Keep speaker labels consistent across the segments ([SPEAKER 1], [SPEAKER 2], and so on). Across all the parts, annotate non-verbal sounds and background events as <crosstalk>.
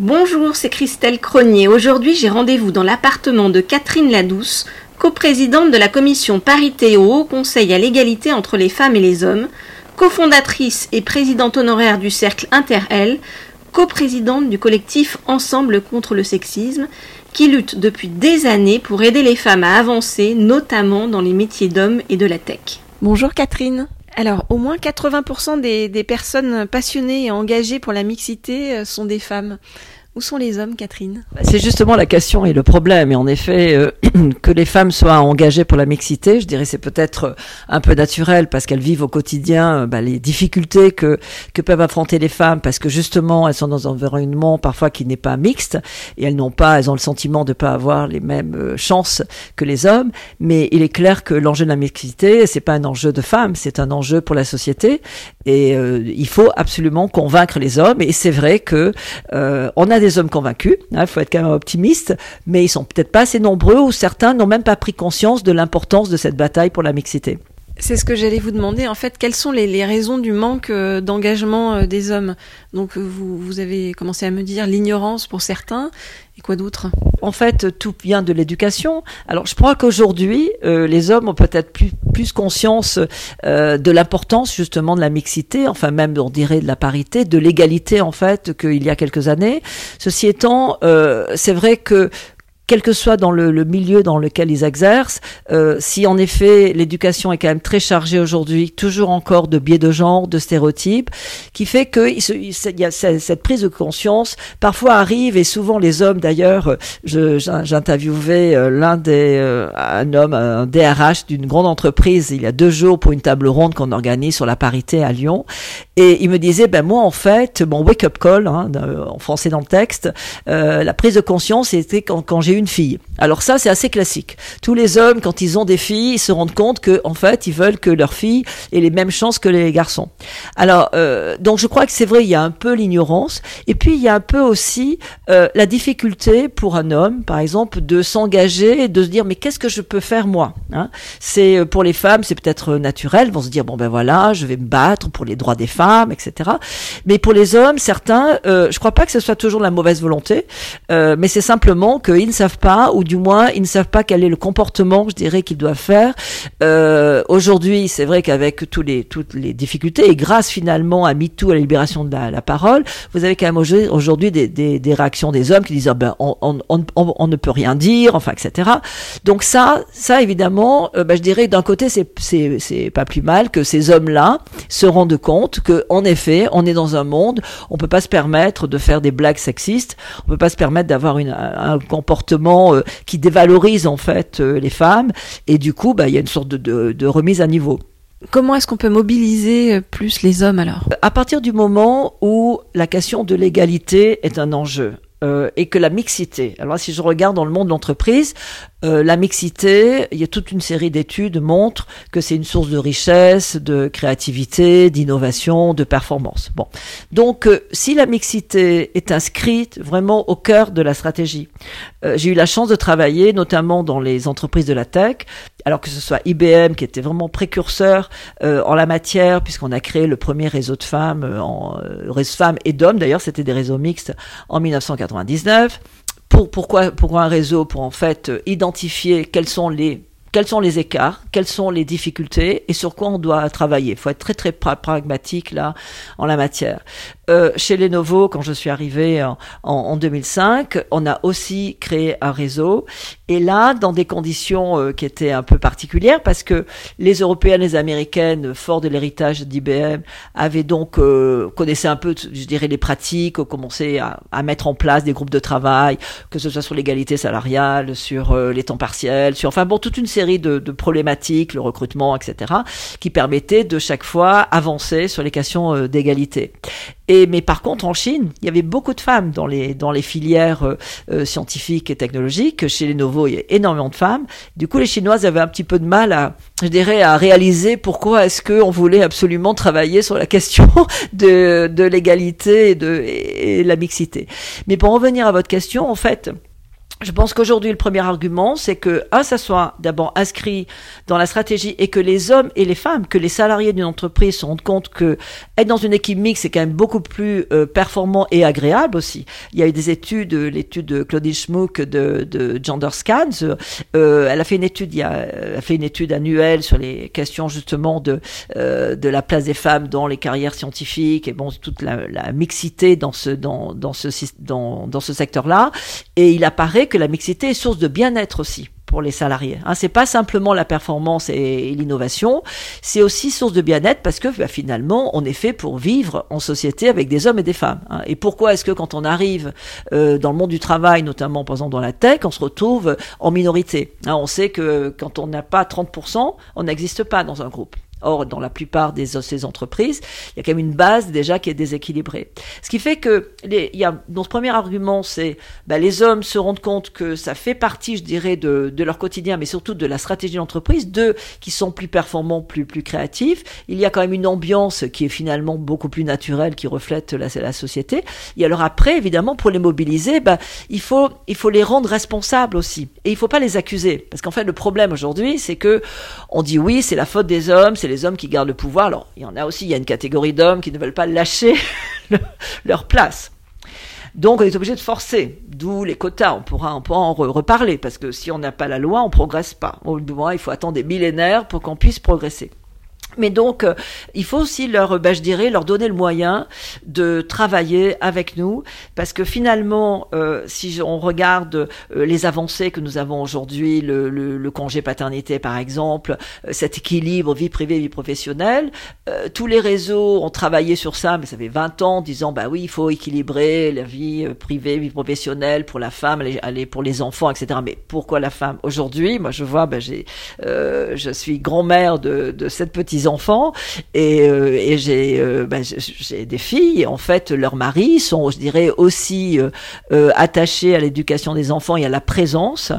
[SPEAKER 1] Bonjour, c'est Christelle Cronier. Aujourd'hui, j'ai rendez-vous dans l'appartement de Catherine Ladouce, coprésidente de la commission parité au Haut Conseil à l'égalité entre les femmes et les hommes, cofondatrice et présidente honoraire du cercle InterL, coprésidente du collectif Ensemble contre le sexisme, qui lutte depuis des années pour aider les femmes à avancer, notamment dans les métiers d'hommes et de la tech. Bonjour Catherine. Alors, au moins 80% des, des, personnes passionnées et engagées pour la mixité euh, sont des femmes. Où sont les hommes, Catherine?
[SPEAKER 2] C'est justement la question et le problème. Et en effet, euh, <clears throat> que les femmes soient engagées pour la mixité, je dirais c'est peut-être euh, un peu naturel parce qu'elles vivent au quotidien euh, bah, les difficultés que, peuvent affronter les femmes parce que justement elles sont dans un environnement parfois qui n'est pas mixte et elles n'ont pas, elles ont le sentiment de pas avoir les mêmes chances que les hommes. Mais il est clair que l'enjeu de la mixité, c'est pas un enjeu de femmes, c'est un enjeu pour la société et il faut absolument convaincre les hommes. Et c'est vrai que on a des hommes convaincus, il hein, faut être quand même optimiste, mais ils sont peut-être pas assez nombreux ou certains n'ont même pas pris conscience de l'importance de cette bataille pour la mixité.
[SPEAKER 1] C'est ce que j'allais vous demander. En fait, quelles sont les, raisons du manque euh, d'engagement euh, des hommes? Donc, vous, vous avez commencé à me dire l'ignorance pour certains, et quoi d'autre?
[SPEAKER 2] En fait, tout vient de l'éducation. Alors, je crois qu'aujourd'hui, euh, les hommes ont peut-être plus, plus conscience de l'importance justement de la mixité, enfin même, on dirait, de la parité, de l'égalité en fait qu'il y a quelques années. Ceci étant, c'est vrai que quel que soit dans le, milieu dans lequel ils exercent, euh, si en effet l'éducation est quand même très chargée aujourd'hui, toujours encore de biais de genre, de stéréotypes, qui fait que il, y a cette prise de conscience parfois arrive et souvent les hommes d'ailleurs, j'interviewais euh, l'un des euh, un homme, un DRH d'une grande entreprise il y a deux jours pour une table ronde qu'on organise sur la parité à Lyon et il me disait ben moi en fait mon wake up call hein, en français dans le texte, la prise de conscience c'était quand, quand j'ai eu une fille. Alors ça, c'est assez classique. Tous les hommes, quand ils ont des filles, ils se rendent compte que, en fait, ils veulent que leur fille ait les mêmes chances que les garçons. Alors, euh, donc je crois que c'est vrai, il y a un peu l'ignorance, et puis il y a un peu aussi euh, la difficulté pour un homme, par exemple, de s'engager de se dire mais qu'est-ce que je peux faire moi hein? C'est euh, pour les femmes, c'est peut-être naturel, vont se dire bon ben voilà, je vais me battre pour les droits des femmes, etc. Mais pour les hommes, certains, euh, je crois pas que ce soit toujours la mauvaise volonté, mais c'est simplement qu'ils ne savent pas, ou du moins ils ne savent pas quel est le comportement, je dirais, qu'ils doivent faire. Euh, Aujourd'hui, c'est vrai qu'avec tous les, toutes les difficultés, et grâce finalement à MeToo, à la libération de la, parole, vous avez quand même aujourd'hui des, des, réactions des hommes qui disent ah ben, on, on, on, ne peut rien dire, enfin, etc. Donc ça, ça évidemment, euh, ben, je dirais d'un côté, c'est, pas plus mal que ces hommes-là se rendent compte que en effet, on est dans un monde, on peut pas se permettre de faire des blagues sexistes, on peut pas se permettre d'avoir un comportement euh, qui dévalorise en fait euh, les femmes et du coup bah il y a une sorte de, remise à niveau.
[SPEAKER 1] Comment est-ce qu'on peut mobiliser euh, plus les hommes alors?
[SPEAKER 2] À partir du moment où la question de l'égalité est un enjeu. et que la mixité. Alors si je regarde dans le monde de l'entreprise, euh, la mixité, il y a toute une série d'études montrent que c'est une source de richesse, de créativité, d'innovation, de performance. Bon, donc euh, si la mixité est inscrite vraiment au cœur de la stratégie, euh, j'ai eu la chance de travailler notamment dans les entreprises de la tech, alors que ce soit IBM qui était vraiment précurseur en la matière puisqu'on a créé le premier réseau de femmes, en réseau femmes et d'hommes. D'ailleurs, c'était des réseaux mixtes en 1999 pour, pourquoi, pour un réseau Pour en fait euh, identifier quels sont les quels sont les écarts, quelles sont les difficultés et sur quoi on doit travailler. Il faut être très très pragmatique là en la matière. Euh, chez Lenovo, quand je suis arrivée en, en, 2005, on a aussi créé un réseau et là dans des conditions euh, qui étaient un peu particulières parce que les Européennes, les Américaines, fort de l'héritage d'IBM, avaient donc euh, connaissaient un peu, je dirais, les pratiques, commençaient à, à, mettre en place des groupes de travail, que ce soit sur l'égalité salariale, sur euh, les temps partiels, sur enfin bon toute une série de, de, problématiques, le recrutement, etc., qui permettaient de chaque fois avancer sur les questions euh, d'égalité. Et mais par contre en Chine, il y avait beaucoup de femmes dans les dans les filières euh, euh, scientifiques et technologiques. Chez Lenovo, il y a énormément de femmes. Du coup, les Chinoises avaient un petit peu de mal à, je dirais, à réaliser pourquoi est-ce qu'on voulait absolument travailler sur la question <laughs> de de l'égalité et de et la mixité. Mais pour revenir à votre question, en fait, je pense qu'aujourd'hui, le premier argument, c'est que, un, ça soit d'abord inscrit dans la stratégie et que les hommes et les femmes, que les salariés d'une entreprise se rendent compte que être dans une équipe mixte, c'est quand même beaucoup plus euh, performant et agréable aussi. Il y a eu des études, l'étude de Claudine Schmuck de, de Gender Scans, euh, elle a fait une étude, il y a, elle a fait une étude annuelle sur les questions justement de, euh, de la place des femmes dans les carrières scientifiques et bon, toute la, la mixité dans ce, dans, dans ce, dans, dans ce secteur-là. Et il apparaît que la mixité est source de bien-être aussi pour les salariés. Hein, c'est pas simplement la performance et, l'innovation, c'est aussi source de bien-être parce que bah, finalement on est fait pour vivre en société avec des hommes et des femmes. Hein. Et pourquoi est-ce que quand on arrive euh, dans le monde du travail, notamment par exemple dans la tech, on se retrouve en minorité hein, On sait que quand on n'a pas 30%, on n'existe pas dans un groupe. Or, dans la plupart des ces entreprises, il y a quand même une base déjà qui est déséquilibrée. Ce qui fait que les, il y a, dans ce premier argument, c'est bah, les hommes se rendent compte que ça fait partie, je dirais, de, de leur quotidien, mais surtout de la stratégie de l'entreprise. Deux, qui sont plus performants, plus créatifs. Il y a quand même une ambiance qui est finalement beaucoup plus naturelle, qui reflète la, la société. Et alors après, évidemment, pour les mobiliser, bah, il faut il faut les rendre responsables aussi. Et il faut pas les accuser, parce qu'en fait, le problème aujourd'hui, c'est que on dit oui, c'est la faute des hommes, c'est les hommes qui gardent le pouvoir. Alors, il y en a aussi, il y a une catégorie d'hommes qui ne veulent pas lâcher <laughs> leur place. Donc, on est obligé de forcer, d'où les quotas. On pourra, en reparler, parce que si on n'a pas la loi, on progresse pas. Au moins, il faut attendre des millénaires pour qu'on puisse progresser. Mais donc, euh, il faut aussi leur, bah, je dirais, leur donner le moyen de travailler avec nous, parce que finalement, euh, si on regarde euh, les avancées que nous avons aujourd'hui, le, congé paternité par exemple, cet équilibre vie privée vie professionnelle, tous les réseaux ont travaillé sur ça, mais ça fait 20 ans, disant bah oui, il faut équilibrer la vie privée vie professionnelle pour la femme, aller pour les enfants, etc. Mais pourquoi la femme? Aujourd'hui Moi, je vois, bah, j'ai, je suis grand-mère de, de cette petite enfants et, euh, et j'ai euh, ben, j'ai des filles. En fait, leurs maris sont, je dirais, aussi euh, attachés à l'éducation des enfants et à la présence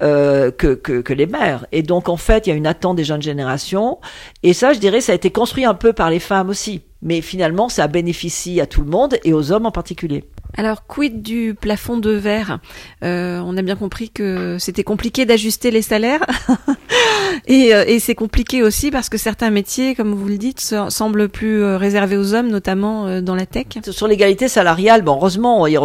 [SPEAKER 2] que, que, que les mères. Et donc, en fait, il y a une attente des jeunes générations. Et ça, je dirais, ça a été construit un peu par les femmes aussi. Mais finalement, ça bénéficie à tout le monde et aux hommes en particulier.
[SPEAKER 1] Alors, quid du plafond de verre? Euh, On a bien compris que c'était compliqué d'ajuster les salaires. <laughs> et, euh, et c'est compliqué aussi parce que certains métiers, comme vous le dites, semblent plus euh, réservés aux hommes, notamment euh, dans la tech.
[SPEAKER 2] Sur l'égalité salariale, bon, heureusement, il y a,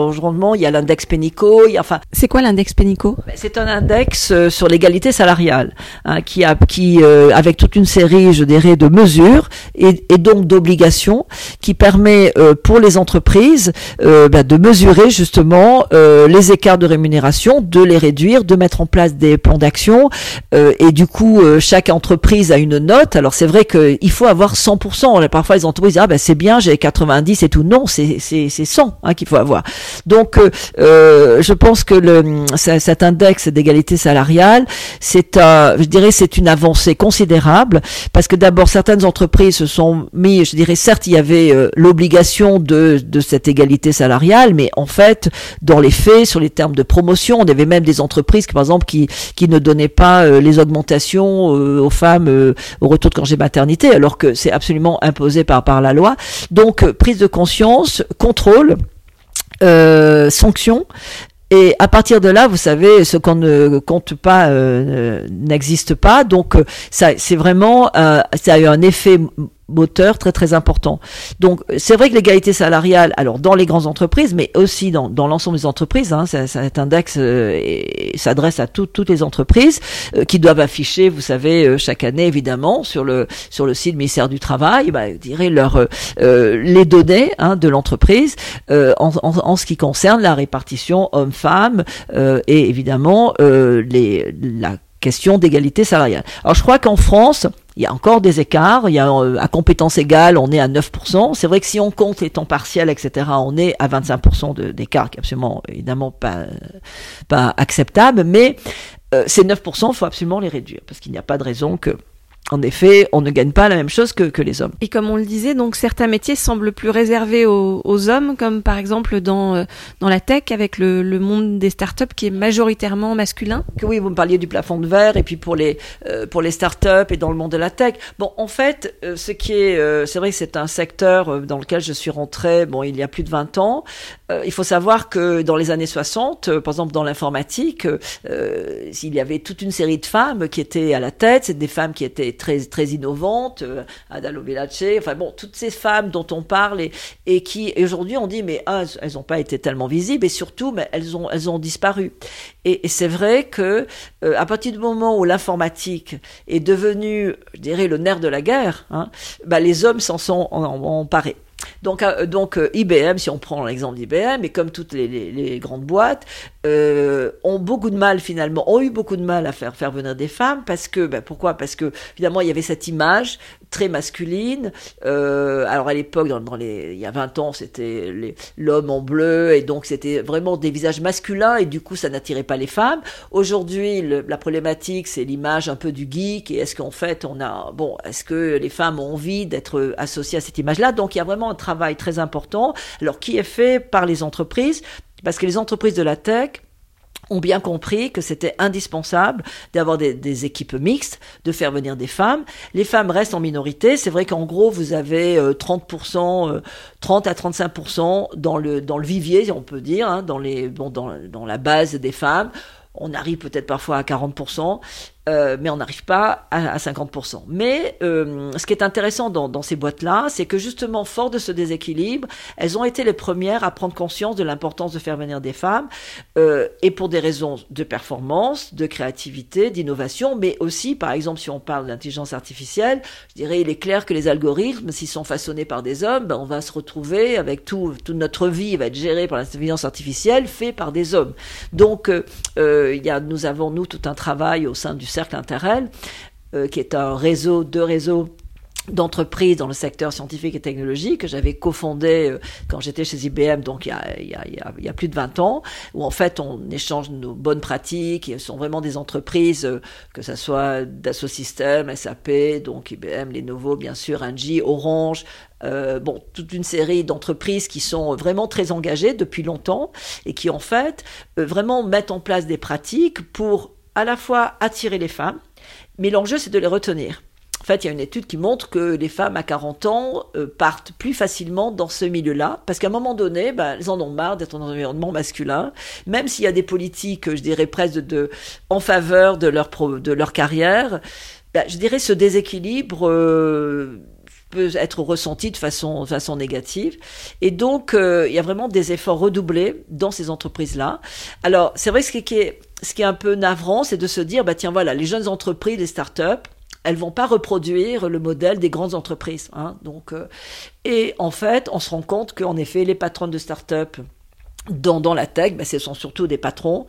[SPEAKER 2] il y a l'index Pénico. Il y a, enfin,
[SPEAKER 1] c'est quoi l'index Pénico
[SPEAKER 2] ben, C'est un index sur l'égalité salariale hein, qui a, qui, avec toute une série, je dirais, de mesures et, et donc d'obligations, qui permet pour les entreprises ben, de mesurer justement euh, les écarts de rémunération, de les réduire, de mettre en place des plans d'action. Euh, et du coup, euh, chaque entreprise a une note. Alors c'est vrai qu'il faut avoir 100%. Parfois les entreprises disent ah ben c'est bien, j'ai 90 et tout. Non, c'est c'est c'est 100 hein, qu'il faut avoir. Donc je pense que le cet index d'égalité salariale, c'est un, je dirais c'est une avancée considérable parce que d'abord certaines entreprises se sont mis, je dirais certes il y avait l'obligation de de cette égalité salariale mais en fait, dans les faits, sur les termes de promotion, on avait même des entreprises, par exemple, qui, ne donnaient pas euh, les augmentations euh, aux femmes euh, au retour de congé maternité, alors que c'est absolument imposé par, la loi. Donc, prise de conscience, contrôle. Sanctions et à partir de là, vous savez, ce qu'on ne compte pas n'existe pas. Donc, ça, c'est vraiment, ça a eu un effet moteur très très important. Donc c'est vrai que l'égalité salariale, alors dans les grandes entreprises, mais aussi dans, l'ensemble des entreprises, hein, cet index euh, s'adresse à toutes les entreprises euh, qui doivent afficher, vous savez, euh, chaque année évidemment sur le sur le site ministère du travail, bah, leur les données hein, de l'entreprise en, en, ce qui concerne la répartition homme-femme et évidemment les la question d'égalité salariale. Alors je crois qu'en France, il y a encore des écarts. Il y a, euh, à compétence égale, on est à 9%. C'est vrai que si on compte les temps partiels, etc., on est à 25% d'écart, qui est absolument, évidemment, pas, pas acceptable. Mais euh, ces 9%, il faut absolument les réduire, parce qu'il n'y a pas de raison que en effet, on ne gagne pas la même chose que, que les hommes.
[SPEAKER 1] Et comme on le disait, donc certains métiers semblent plus réservés aux, aux hommes, comme par exemple dans, euh, dans la tech avec le, le, monde des startups qui est majoritairement masculin.
[SPEAKER 2] Oui, vous me parliez du plafond de verre et puis pour les, euh, pour les startups et dans le monde de la tech. Bon, en fait, euh, ce qui est, euh, c'est vrai que c'est un secteur dans lequel je suis rentrée, bon, il y a plus de 20 ans. il faut savoir que dans les années 60, par exemple dans l'informatique, il y avait toute une série de femmes qui étaient à la tête, c'est des femmes qui étaient très très innovantes, euh, Ada Lovelace, enfin bon, toutes ces femmes dont on parle et, et qui aujourd'hui on dit mais ah, elles n'ont pas été tellement visibles et surtout mais elles ont elles ont disparu. Et, et c'est vrai que euh, à partir du moment où l'informatique est devenue, je dirais, le nerf de la guerre, hein, bah, les hommes s'en sont emparés. Donc, euh, donc euh, IBM, si on prend l'exemple d'IBM, et comme toutes les, grandes boîtes, euh, ont beaucoup de mal finalement, ont eu beaucoup de mal à faire venir des femmes parce que, ben, pourquoi? Parce que finalement il y avait cette image très masculine. Alors à l'époque, il y a 20 ans, c'était l'homme en bleu et donc c'était vraiment des visages masculins et du coup ça n'attirait pas les femmes. Aujourd'hui, la problématique c'est l'image un peu du geek et est-ce qu'en fait on a, bon, est-ce que les femmes ont envie d'être associées à cette image-là? Donc il y a vraiment un travail très important. Alors qui est fait par les entreprises? Parce que les entreprises de la tech ont bien compris que c'était indispensable d'avoir des, des, équipes mixtes, de faire venir des femmes. Les femmes restent en minorité. C'est vrai qu'en gros, vous avez 30%, euh, 30 euh, à 35% dans le, dans le vivier, on peut dire, hein, dans, les, bon, dans, dans la base des femmes. On arrive peut-être parfois à 40%. Euh, mais on n'arrive pas à, à 50%. Mais euh, ce qui est intéressant dans, ces boîtes-là, c'est que justement, fort de ce déséquilibre, elles ont été les premières à prendre conscience de l'importance de faire venir des femmes, euh, et pour des raisons de performance, de créativité, d'innovation, mais aussi, par exemple, si on parle d'intelligence artificielle, je dirais, il est clair que les algorithmes, s'ils sont façonnés par des hommes, ben, on va se retrouver avec tout, toute notre vie va être gérée par l'intelligence artificielle, fait par des hommes. Donc, nous avons, nous, tout un travail au sein du Cercle Interrel, euh, qui est un réseau, deux réseaux d'entreprises dans le secteur scientifique et technologique que j'avais cofondé euh, quand j'étais chez IBM, donc il y, a, plus de 20 ans, où en fait on échange nos bonnes pratiques, et ce sont vraiment des entreprises, euh, que ce soit Dassault Systèmes, SAP, donc IBM, Lenovo, bien sûr, Engie, Orange, bon, toute une série d'entreprises qui sont vraiment très engagées depuis longtemps et qui en fait vraiment mettent en place des pratiques pour à la fois attirer les femmes, mais l'enjeu c'est de les retenir. En fait, il y a une étude qui montre que les femmes à 40 ans euh, partent plus facilement dans ce milieu-là, parce qu'à un moment donné, ben, elles en ont marre d'être dans un environnement masculin, même s'il y a des politiques, je dirais presque de, en faveur de leur, de leur carrière. Ben, je dirais ce déséquilibre euh, peut être ressenti de façon, de façon négative. Et donc, euh, il y a vraiment des efforts redoublés dans ces entreprises-là. Alors, c'est vrai, ce qui est, ce qui est un peu navrant, c'est de se dire, bah tiens, voilà, les jeunes entreprises, les startups, elles vont pas reproduire le modèle des grandes entreprises. Hein. Donc, euh, et en fait, on se rend compte qu'en effet, les patronnes de start-up dans, dans la tech, ben, ce sont surtout des patrons.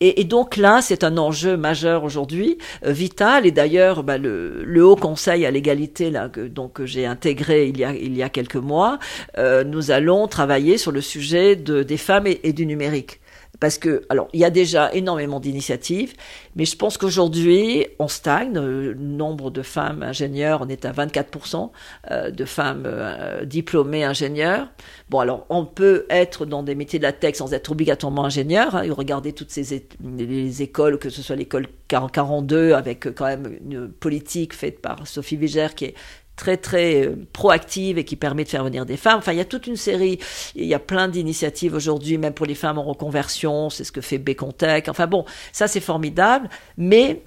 [SPEAKER 2] Et, et donc là, c'est un enjeu majeur aujourd'hui, euh, vital. Et d'ailleurs, ben, le, le, Haut Conseil à l'égalité, là, que, donc que j'ai intégré il y a, il y a quelques mois, euh, nous allons travailler sur le sujet de, des femmes et, et du numérique. Parce que, alors, il y a déjà énormément d'initiatives, mais je pense qu'aujourd'hui, on stagne. Le nombre de femmes ingénieures, on est à 24% euh, de femmes euh, diplômées ingénieures. Bon, alors, on peut être dans des métiers de la tech sans être obligatoirement ingénieur. Hein, regardez toutes ces les écoles, que ce soit l'école 42, avec quand même une politique faite par Sophie Vigère qui est très très euh, proactive et qui permet de faire venir des femmes. Enfin, il y a toute une série, il y a plein d'initiatives aujourd'hui, même pour les femmes en reconversion, c'est ce que fait Bécontech. Enfin bon, ça c'est formidable, mais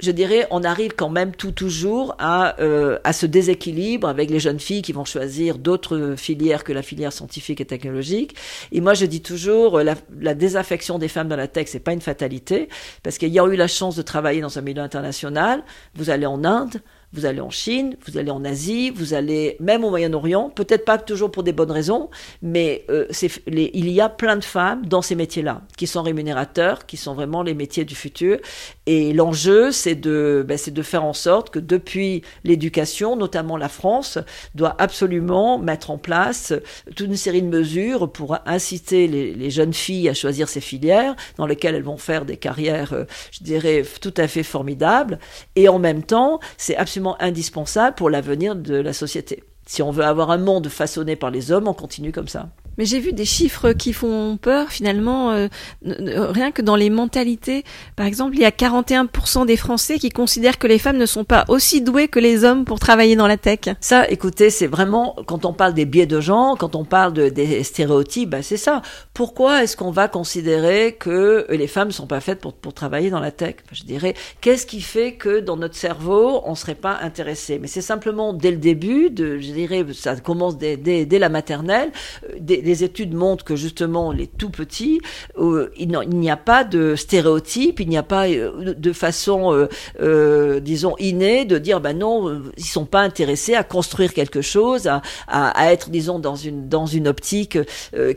[SPEAKER 2] je dirais, on arrive quand même tout toujours à, euh, à ce déséquilibre avec les jeunes filles qui vont choisir d'autres filières que la filière scientifique et technologique. Et moi, je dis toujours, la, la désaffection des femmes dans la tech, c'est pas une fatalité, parce a eu la chance de travailler dans un milieu international. Vous allez en Inde, vous allez en Chine, vous allez en Asie, vous allez même au Moyen-Orient, peut-être pas toujours pour des bonnes raisons, mais euh, il y a plein de femmes dans ces métiers-là, qui sont rémunérateurs, qui sont vraiment les métiers du futur. Et l'enjeu, c'est de, ben, faire en sorte que depuis l'éducation, notamment la France, doit absolument mettre en place toute une série de mesures pour inciter les, les jeunes filles à choisir ces filières dans lesquelles elles vont faire des carrières, euh, je dirais, tout à fait formidables. Et en même temps, c'est absolument indispensable pour l'avenir de la société. Si on veut avoir un monde façonné par les hommes, on continue comme ça.
[SPEAKER 1] Mais j'ai vu des chiffres qui font peur finalement, euh, rien que dans les mentalités. Par exemple, il y a 41% des Français qui considèrent que les femmes ne sont pas aussi douées que les hommes pour travailler dans la tech.
[SPEAKER 2] Ça, écoutez, c'est vraiment, quand on parle des biais de genre, quand on parle de, des stéréotypes, ben c'est ça. Pourquoi est-ce qu'on va considérer que les femmes ne sont pas faites pour, travailler dans la tech? Je dirais, qu'est-ce qui fait que dans notre cerveau, on ne serait pas intéressé? Mais c'est simplement dès le début, je dirais, ça commence dès, dès, dès la maternelle, euh, les études montrent que justement les tout petits, euh, il n'y a pas de stéréotype, il n'y a pas euh, de façon, euh, disons, innée de dire, ben non, ils sont pas intéressés à construire quelque chose, à, être, disons, dans une dans une optique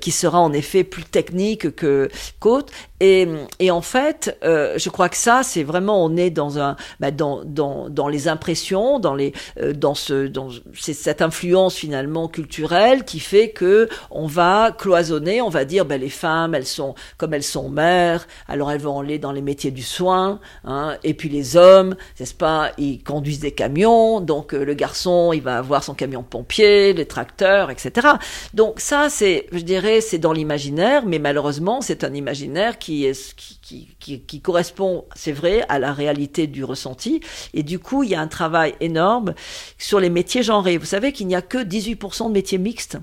[SPEAKER 2] qui sera en effet plus technique que qu'autre. Et, en fait, je crois que ça, c'est vraiment, on est dans un, ben dans, dans, dans les impressions, dans les, dans ce, dans cette influence finalement culturelle qui fait que on va cloisonner, on va dire, ben, les femmes, elles sont, comme elles sont mères, alors elles vont aller dans les métiers du soin, hein, et puis les hommes, n'est-ce pas, ils conduisent des camions, donc euh, le garçon, il va avoir son camion pompier, les tracteurs, etc. Donc ça, c'est, je dirais, c'est dans l'imaginaire, mais malheureusement, c'est un imaginaire qui est, qui, qui, qui correspond, c'est vrai, à la réalité du ressenti, et du coup, il y a un travail énorme sur les métiers genrés. Vous savez qu'il n'y a que 18% de métiers mixtes.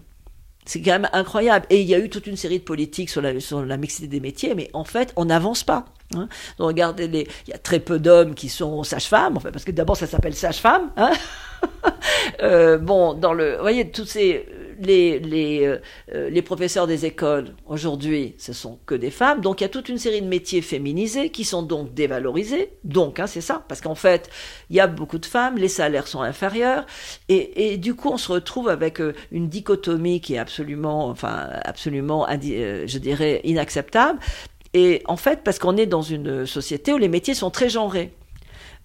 [SPEAKER 2] C'est quand même incroyable. Et il y a eu toute une série de politiques sur la, sur la mixité des métiers, mais en fait, on n'avance pas. Hein. Regardez, les, il y a très peu d'hommes qui sont sages-femmes, parce que d'abord ça s'appelle sage-femme. Hein <laughs> euh, bon, dans le, vous voyez, tous ces euh, euh, les professeurs des écoles aujourd'hui, ce sont que des femmes. Donc il y a toute une série de métiers féminisés qui sont donc dévalorisés. Donc, hein, c'est ça, parce qu'en fait, il y a beaucoup de femmes, les salaires sont inférieurs, et, et du coup, on se retrouve avec euh, une dichotomie qui est absolument, enfin, absolument, je dirais, inacceptable. Et en fait, parce qu'on est dans une société où les métiers sont très genrés.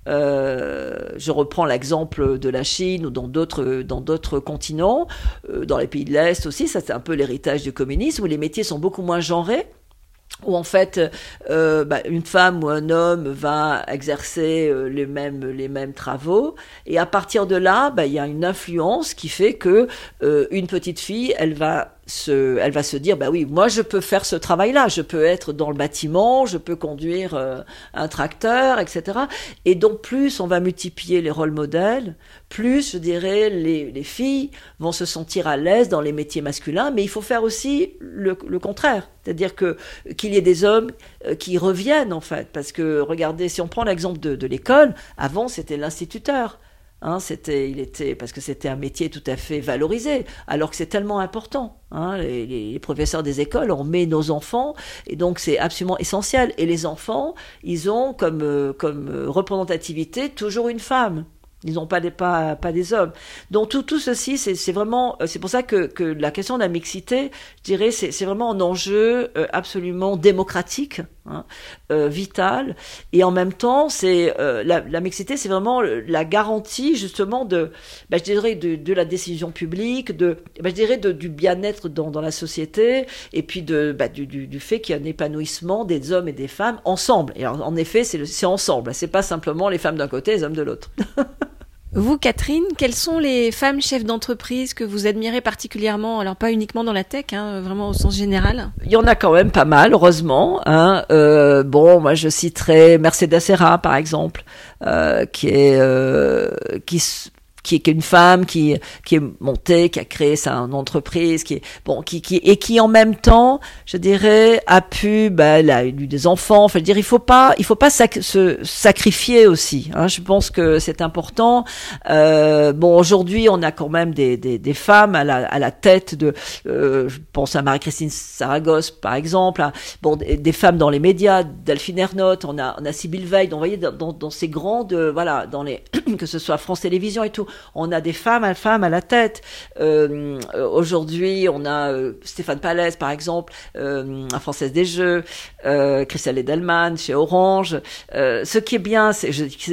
[SPEAKER 2] Euh, je reprends l'exemple de la Chine ou dans d'autres dans d'autres continents, euh, dans les pays de l'Est aussi, ça c'est un peu l'héritage du communisme où les métiers sont beaucoup moins genrés où en fait euh, bah, une femme ou un homme va exercer les mêmes les mêmes travaux et à partir de là bah, il y a une influence qui fait que une petite fille elle va elle va se dire bah oui moi je peux faire ce travail là je peux être dans le bâtiment je peux conduire euh, un tracteur etc et donc plus on va multiplier les rôles modèles plus je dirais les, les filles vont se sentir à l'aise dans les métiers masculins. Mais il faut faire aussi le, le contraire. C'est-à-dire que qu'il y ait des hommes euh, qui reviennent en fait. Parce que regardez si on prend l'exemple de, de l'école avant c'était l'instituteur Hein, c'était, il était parce que c'était un métier tout à fait valorisé, alors que c'est tellement important. Hein, les, professeurs des écoles, on met nos enfants, et donc c'est absolument essentiel. Et les enfants, ils ont comme euh, comme représentativité toujours une femme. Ils n'ont pas des, pas, pas des hommes. Donc tout, tout ceci, c'est vraiment, euh, c'est pour ça que, que la question de la mixité, je dirais, c'est vraiment un enjeu euh, absolument démocratique, hein, euh, vital, et en même temps, c'est euh, la, mixité, c'est vraiment la garantie justement de, ben, je dirais, de, la décision publique, de, ben, je dirais, de, du bien-être dans, dans la société, et puis de, ben, du, du, fait qu'il y a un épanouissement des hommes et des femmes ensemble. Et en, en effet, c'est ensemble. C'est pas simplement les femmes d'un côté, les hommes de l'autre. <laughs>
[SPEAKER 1] Vous, Catherine, quelles sont les femmes chefs d'entreprise que vous admirez particulièrement? Alors pas uniquement dans la tech, hein, vraiment au sens général.
[SPEAKER 2] Il y en a quand même pas mal, heureusement. Hein. Euh, bon, moi je citerai Mercedes Serra, par exemple, euh, qui est euh, qui qui est une femme qui qui est montée, qui a créé sa entreprise, qui est bon, qui qui et qui en même temps, je dirais, a pu, bah, elle a eu des enfants. Enfin, je dire, il faut pas, il faut pas se sacrifier aussi. Hein, je pense que c'est important. Euh, bon, aujourd'hui, on a quand même des, des, des femmes à la, à la tête de, euh, je pense à Marie-Christine Saragosse par exemple. Hein, bon, des, des, femmes dans les médias, Delphine Ernotte, on a on a Sybille Veil. Donc, vous voyez, dans, dans ces grandes, voilà, dans les <clears throat> que ce soit France Télévisions et tout on a des femmes à la tête. Euh, aujourd'hui, on a euh, Stéphane Palès, par exemple, euh, un Française des Jeux, euh, Christelle Edelman chez Orange. Euh, ce qui est bien, c'est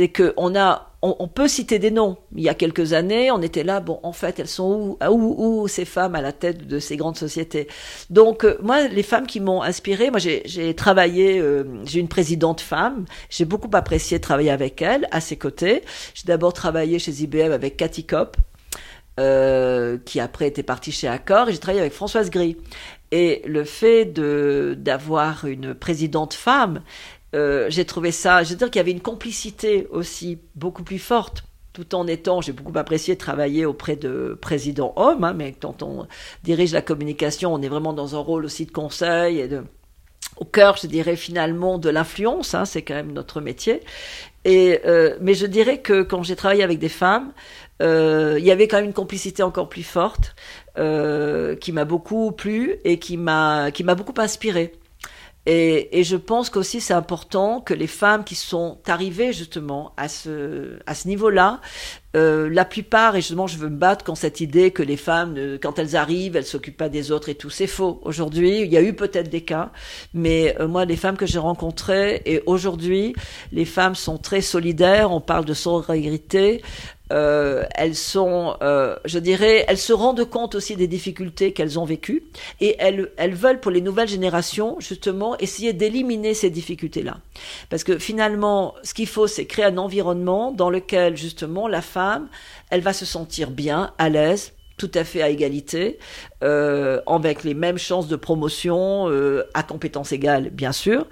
[SPEAKER 2] que on a on, peut citer des noms. Il y a quelques années, on était là, bon, en fait, elles sont où, où ces femmes à la tête de ces grandes sociétés? Donc, euh, moi, les femmes qui m'ont inspirée, moi, j'ai travaillé, euh, j'ai une présidente femme, j'ai beaucoup apprécié travailler avec elle, à ses côtés. J'ai d'abord travaillé chez IBM avec Cathy Kopp, euh, qui après était partie chez Accor, et j'ai travaillé avec Françoise Gris. Et le fait d'avoir une présidente femme, euh, j'ai trouvé ça, je veux dire qu'il y avait une complicité aussi beaucoup plus forte tout en étant, j'ai beaucoup apprécié travailler auprès de présidents hommes, hein, mais quand on dirige la communication, on est vraiment dans un rôle aussi de conseil et au cœur, je dirais finalement, de l'influence, hein, c'est quand même notre métier. Euh, mais je dirais que quand j'ai travaillé avec des femmes, euh, il y avait quand même une complicité encore plus forte qui m'a beaucoup plu et qui m'a qui m'a beaucoup inspiré. Et, et, je pense qu'aussi c'est important que les femmes qui sont arrivées justement à ce, à ce niveau-là, euh, la plupart, et justement je veux me battre quand cette idée que les femmes, euh, quand elles arrivent, elles s'occupent pas des autres et tout, c'est faux. Aujourd'hui, il y a eu peut-être des cas, mais euh, moi les femmes que j'ai rencontrées, et aujourd'hui, les femmes sont très solidaires, on parle de solidarité, euh, elles sont, euh, je dirais, elles se rendent compte aussi des difficultés qu'elles ont vécues et elles, elles veulent pour les nouvelles générations justement essayer d'éliminer ces difficultés-là. Parce que finalement, ce qu'il faut, c'est créer un environnement dans lequel justement la femme, elle va se sentir bien, à l'aise, tout à fait à égalité, euh, avec les mêmes chances de promotion, à compétences égales, bien sûr,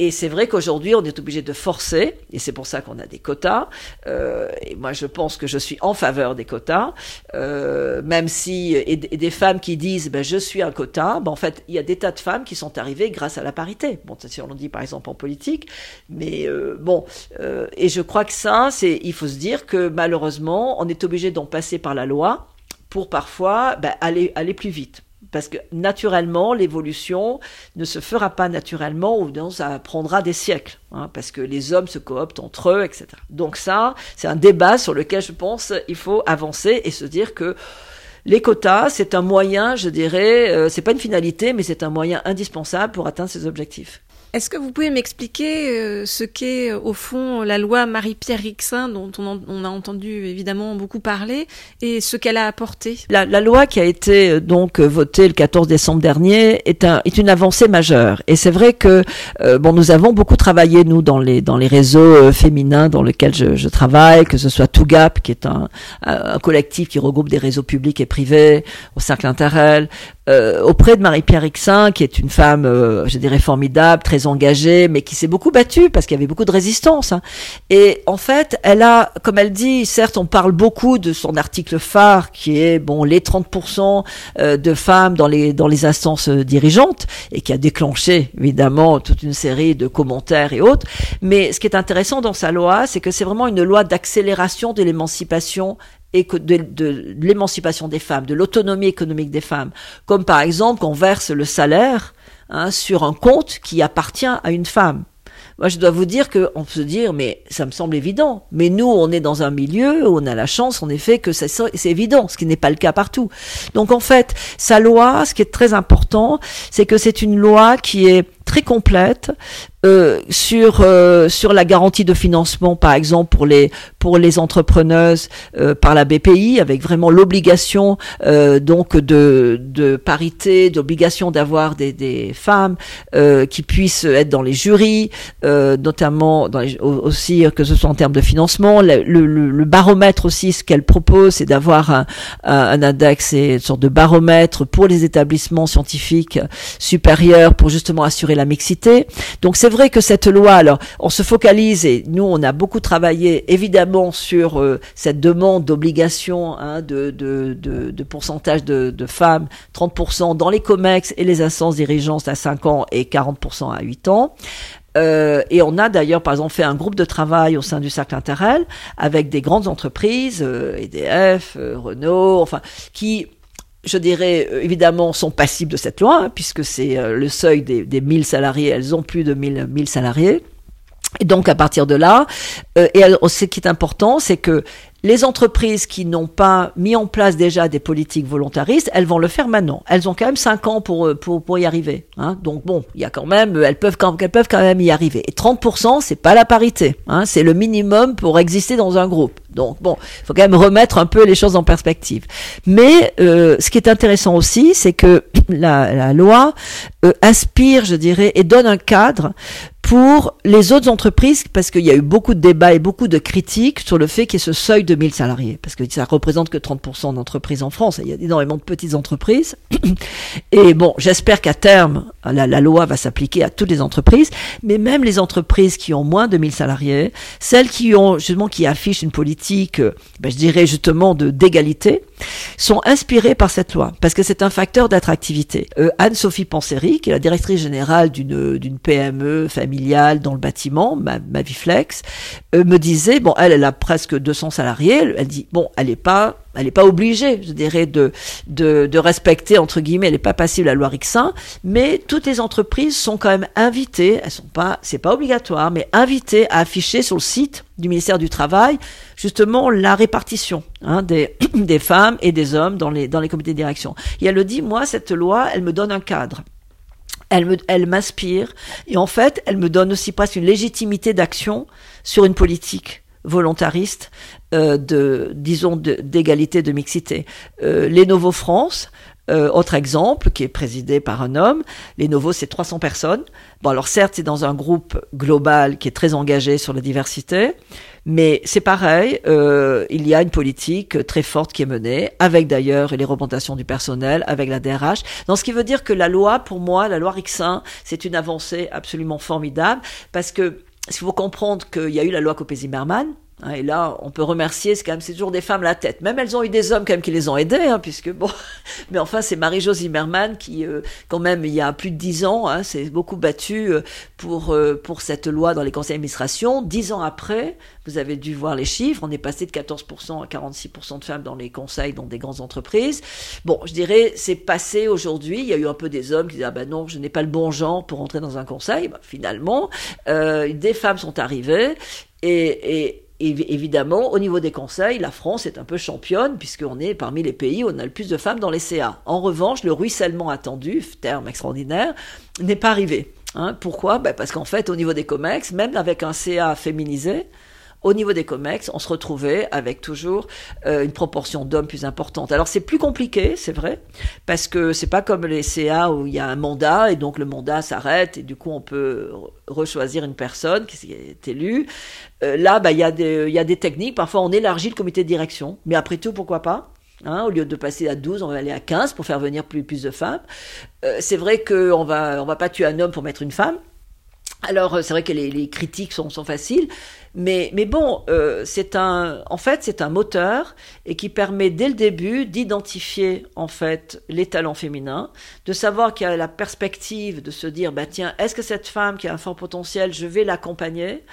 [SPEAKER 2] et c'est vrai qu'aujourd'hui, on est obligé de forcer, et c'est pour ça qu'on a des quotas. Euh, et moi, je pense que je suis en faveur des quotas, euh, même si et, des femmes qui disent, ben je suis un quota. Ben, en fait, il y a des tas de femmes qui sont arrivées grâce à la parité. Bon, si on le dit par exemple en politique, mais euh, bon. Euh, et je crois que ça, c'est, il faut se dire que malheureusement, on est obligé d'en passer par la loi pour parfois ben, aller aller plus vite parce que naturellement, l'évolution ne se fera pas naturellement ou non, ça prendra des siècles, hein, parce que les hommes se cooptent entre eux, etc. Donc ça, c'est un débat sur lequel je pense il faut avancer et se dire que les quotas, c'est un moyen, je dirais, euh, c'est pas une finalité, mais c'est un moyen indispensable pour atteindre ces objectifs.
[SPEAKER 1] Est-ce que vous pouvez m'expliquer euh, ce qu'est euh, au fond la loi Marie-Pierre Rixin dont on, a entendu évidemment beaucoup parler et ce qu'elle a apporté?
[SPEAKER 2] La, loi qui a été euh, donc votée le 14 décembre dernier est, un, est une avancée majeure. Et c'est vrai que bon nous avons beaucoup travaillé nous dans les dans les réseaux féminins dans lesquels je, je, travaille que ce soit Tougap qui est un, un, collectif qui regroupe des réseaux publics et privés au cercle Interrel auprès de Marie-Pierre Rixin qui est une femme je dirais formidable très engagée, mais qui s'est beaucoup battue parce qu'il y avait beaucoup de résistance. Hein. Et en fait, elle a, comme elle dit, certes, on parle beaucoup de son article phare qui est bon les 30% euh, de femmes dans les dans les instances euh, dirigeantes et qui a déclenché évidemment toute une série de commentaires et autres. Mais ce qui est intéressant dans sa loi, c'est que c'est vraiment une loi d'accélération de l'émancipation et de, l'émancipation des femmes, de l'autonomie économique des femmes. Comme par exemple qu'on verse le salaire Hein, sur un compte qui appartient à une femme. Moi, je dois vous dire que on peut se dire, mais ça me semble évident. Mais nous, on est dans un milieu où on a la chance, en effet, que c'est évident, ce qui n'est pas le cas partout. Donc, en fait, sa loi, ce qui est très important, c'est que c'est une loi qui est très complète euh, sur euh, sur la garantie de financement par exemple pour les pour les entrepreneuses euh, par la BPI avec vraiment l'obligation euh, donc de de parité d'obligation d'avoir des, des femmes euh, qui puissent être dans les jurys notamment dans les, aussi que ce soit en termes de financement. Le, le, le baromètre aussi ce qu'elle propose c'est d'avoir un, un, index et une sorte de baromètre pour les établissements scientifiques supérieurs pour justement assurer la mixité donc c'est vrai que cette loi, alors, on se focalise et nous, on a beaucoup travaillé évidemment sur euh, cette demande d'obligation hein, de, de, de, de, pourcentage de, de, femmes, 30% dans les COMEX et les instances dirigeantes à 5 ans et 40% à 8 ans. Euh, et on a d'ailleurs, par exemple, fait un groupe de travail au sein du cercle Interrel avec des grandes entreprises, EDF, euh, Renault, enfin, qui je dirais, euh, évidemment, sont passibles de cette loi, hein, puisque c'est euh, le seuil des, des 1000 salariés, elles ont plus de 1000, 1000 salariés. Et donc, à partir de là, euh, et ce qui est important, c'est que les entreprises qui n'ont pas mis en place déjà des politiques volontaristes, elles vont le faire maintenant. Elles ont quand même 5 ans pour, pour, pour y arriver. Hein. Donc bon, il y a quand même, elles peuvent quand, elles peuvent quand même y arriver. Et 30%, c'est pas la parité. Hein. C'est le minimum pour exister dans un groupe. Donc bon, il faut quand même remettre un peu les choses en perspective. Mais euh, ce qui est intéressant aussi, c'est que la, la loi euh, inspire, je dirais, et donne un cadre pour les autres entreprises, parce qu'il y a eu beaucoup de débats et beaucoup de critiques sur le fait qu'il y ait ce seuil de 1000 salariés, parce que ça représente que 30% d'entreprises en France, il y a énormément de petites entreprises. <clears throat> Et bon, j'espère qu'à terme, la, loi va s'appliquer à toutes les entreprises, mais même les entreprises qui ont moins de 1000 salariés, celles qui ont justement qui affichent une politique, ben, je dirais justement de d'égalité, sont inspirées par cette loi, parce que c'est un facteur d'attractivité. Euh, Anne-Sophie Panseri, qui est la directrice générale d'une d'une PME famille dans le bâtiment, ma, ma Viflex, euh, me disait, bon, elle, elle a presque 200 salariés, elle dit, bon, elle n'est pas elle n'est pas obligée, je dirais, de, respecter, entre guillemets, elle n'est pas passible à la loi Rixin, mais toutes les entreprises sont quand même invitées, elles sont pas, c'est pas obligatoire, mais invitées à afficher sur le site du ministère du Travail, justement, la répartition hein, des, <clears throat> femmes et des hommes dans les, comités de direction. Et elle le dit, moi, cette loi, elle me donne un cadre. Elle m'inspire. Et en fait, elle me donne aussi presque une légitimité d'action sur une politique volontariste euh, de, disons, d'égalité, de, mixité. Euh, les Novo France, euh, autre exemple, qui est présidé par un homme, les Novos, c'est 300 personnes. Bon, alors certes, c'est dans un groupe global qui est très engagé sur la diversité, mais c'est pareil, euh, il y a une politique très forte qui est menée, avec d'ailleurs les représentations du personnel, avec la DRH. Donc, ce qui veut dire que la loi, pour moi, la loi Rixin, c'est une avancée absolument formidable, parce que il faut comprendre qu'il y a eu la loi Copé-Zimmermann, et là, on peut remercier, c'est quand même, c'est toujours des femmes la tête. Même elles ont eu des hommes quand même qui les ont aidées, hein, puisque bon, <laughs> mais enfin, c'est Marie-Jo Zimmermann qui, euh, quand même, il y a plus de dix ans, hein, s'est beaucoup battue euh, pour euh, pour cette loi dans les conseils d'administration. Dix ans après, vous avez dû voir les chiffres, on est passé de 14% à 46% de femmes dans les conseils dans des grandes entreprises. Bon, je dirais, c'est passé aujourd'hui. Il y a eu un peu des hommes qui disent ah ben non, je n'ai pas le bon genre pour entrer dans un conseil. Ben, finalement, des femmes sont arrivées et évidemment, au niveau des conseils, la France est un peu championne, puisqu'on est parmi les pays où on a le plus de femmes dans les CA. En revanche, le ruissellement attendu, terme extraordinaire, n'est pas arrivé. Hein. Pourquoi? Ben Parce qu'en fait, au niveau des COMEX, même avec un CA féminisé, au niveau des COMEX, on se retrouvait avec toujours euh, une proportion d'hommes plus importante. Alors c'est plus compliqué, c'est vrai, parce que c'est pas comme les CA où il y a un mandat et donc le mandat s'arrête et du coup on peut rechoisir une personne qui est élue. Euh, là, bah, il y, a des, y a des techniques, parfois on élargit le comité de direction, mais après tout, pourquoi pas Hein, au lieu de passer à 12, on va aller à 15 pour faire venir plus, de femmes. Euh, c'est vrai qu'on va, on va pas tuer un homme pour mettre une femme. Alors c'est vrai que les, critiques sont faciles, mais, mais bon, euh, c'est un, en fait, c'est un moteur et qui permet dès le début d'identifier en fait les talents féminins, de savoir qu'il y a la perspective de se dire, bah tiens, est-ce que cette femme qui a un fort potentiel, je vais l'accompagner?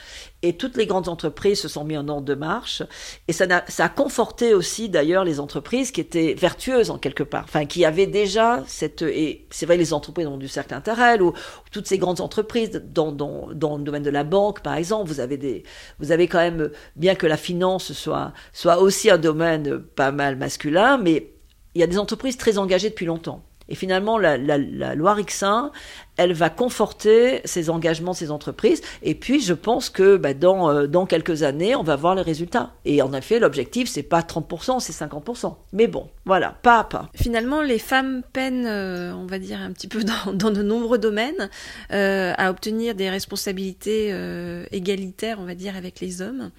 [SPEAKER 2] Et toutes les grandes entreprises se sont mis en ordre de marche. Et ça a, ça a conforté aussi d'ailleurs les entreprises qui étaient vertueuses en quelque part, enfin qui avaient déjà cette et c'est vrai les entreprises ont du cercle intérêt ou, toutes ces grandes entreprises dans, dans, dans le domaine de la banque par exemple, vous avez des vous avez quand même bien que la finance soit soit aussi un domaine pas mal masculin, mais il y a des entreprises très engagées depuis longtemps. Et finalement, la, la, la loi Rixin, elle va conforter ces engagements de ces entreprises. Et puis, je pense que bah, dans, euh, dans quelques années, on va voir les résultats. Et en effet, l'objectif, c'est pas 30%, c'est 50%. Mais bon, voilà, pas à pas.
[SPEAKER 1] Finalement, les femmes peinent, euh, on va dire, un petit peu <laughs> dans, de nombreux domaines euh, à obtenir des responsabilités égalitaires, on va dire, avec les hommes.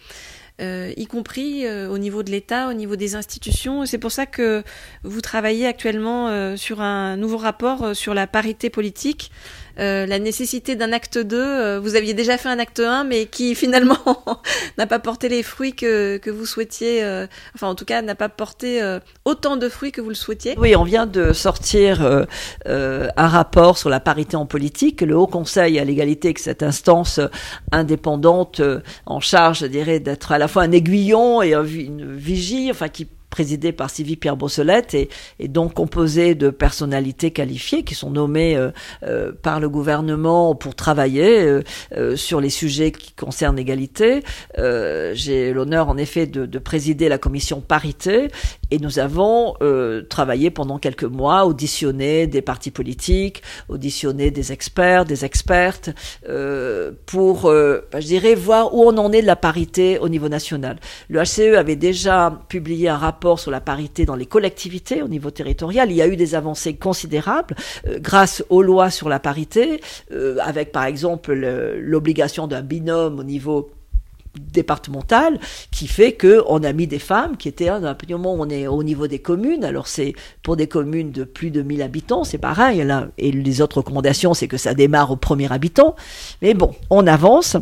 [SPEAKER 1] Euh, y compris euh, au niveau de l'État, au niveau des institutions. C'est pour ça que vous travaillez actuellement euh, sur un nouveau rapport sur la parité politique euh, la nécessité d'un acte 2. Euh, vous aviez déjà fait un acte 1, mais qui <laughs> finalement n'a pas porté les fruits que, que vous souhaitiez, euh, enfin en tout cas n'a pas porté autant de fruits que vous le souhaitiez.
[SPEAKER 2] Oui, on vient de sortir un rapport sur la parité en politique. Le Haut Conseil à l'égalité, que cette instance indépendante en charge, je dirais, d'être à la fois un aiguillon et une vigie, enfin qui présidé par Sylvie Pierre Brossolette et, donc composé de personnalités qualifiées qui sont nommées euh, euh, par le gouvernement pour travailler euh, sur les sujets qui concernent l'égalité. J'ai l'honneur en effet de, présider la commission parité et nous avons travaillé pendant quelques mois, auditionné des partis politiques, auditionné des experts, des expertes, pour, bah, je dirais, voir où on en est de la parité au niveau national. Le HCE avait déjà publié un rapport sur la parité dans les collectivités au niveau territorial. Il y a eu des avancées considérables euh, grâce aux lois sur la parité, euh, avec par exemple l'obligation d'un binôme au niveau départemental qui fait que on a mis des femmes qui étaient hein, un petit moment on est au niveau des communes. Alors c'est pour des communes de plus de 1000 habitants c'est pareil là. Et les autres recommandations c'est que ça démarre au premier habitant. Mais bon on avance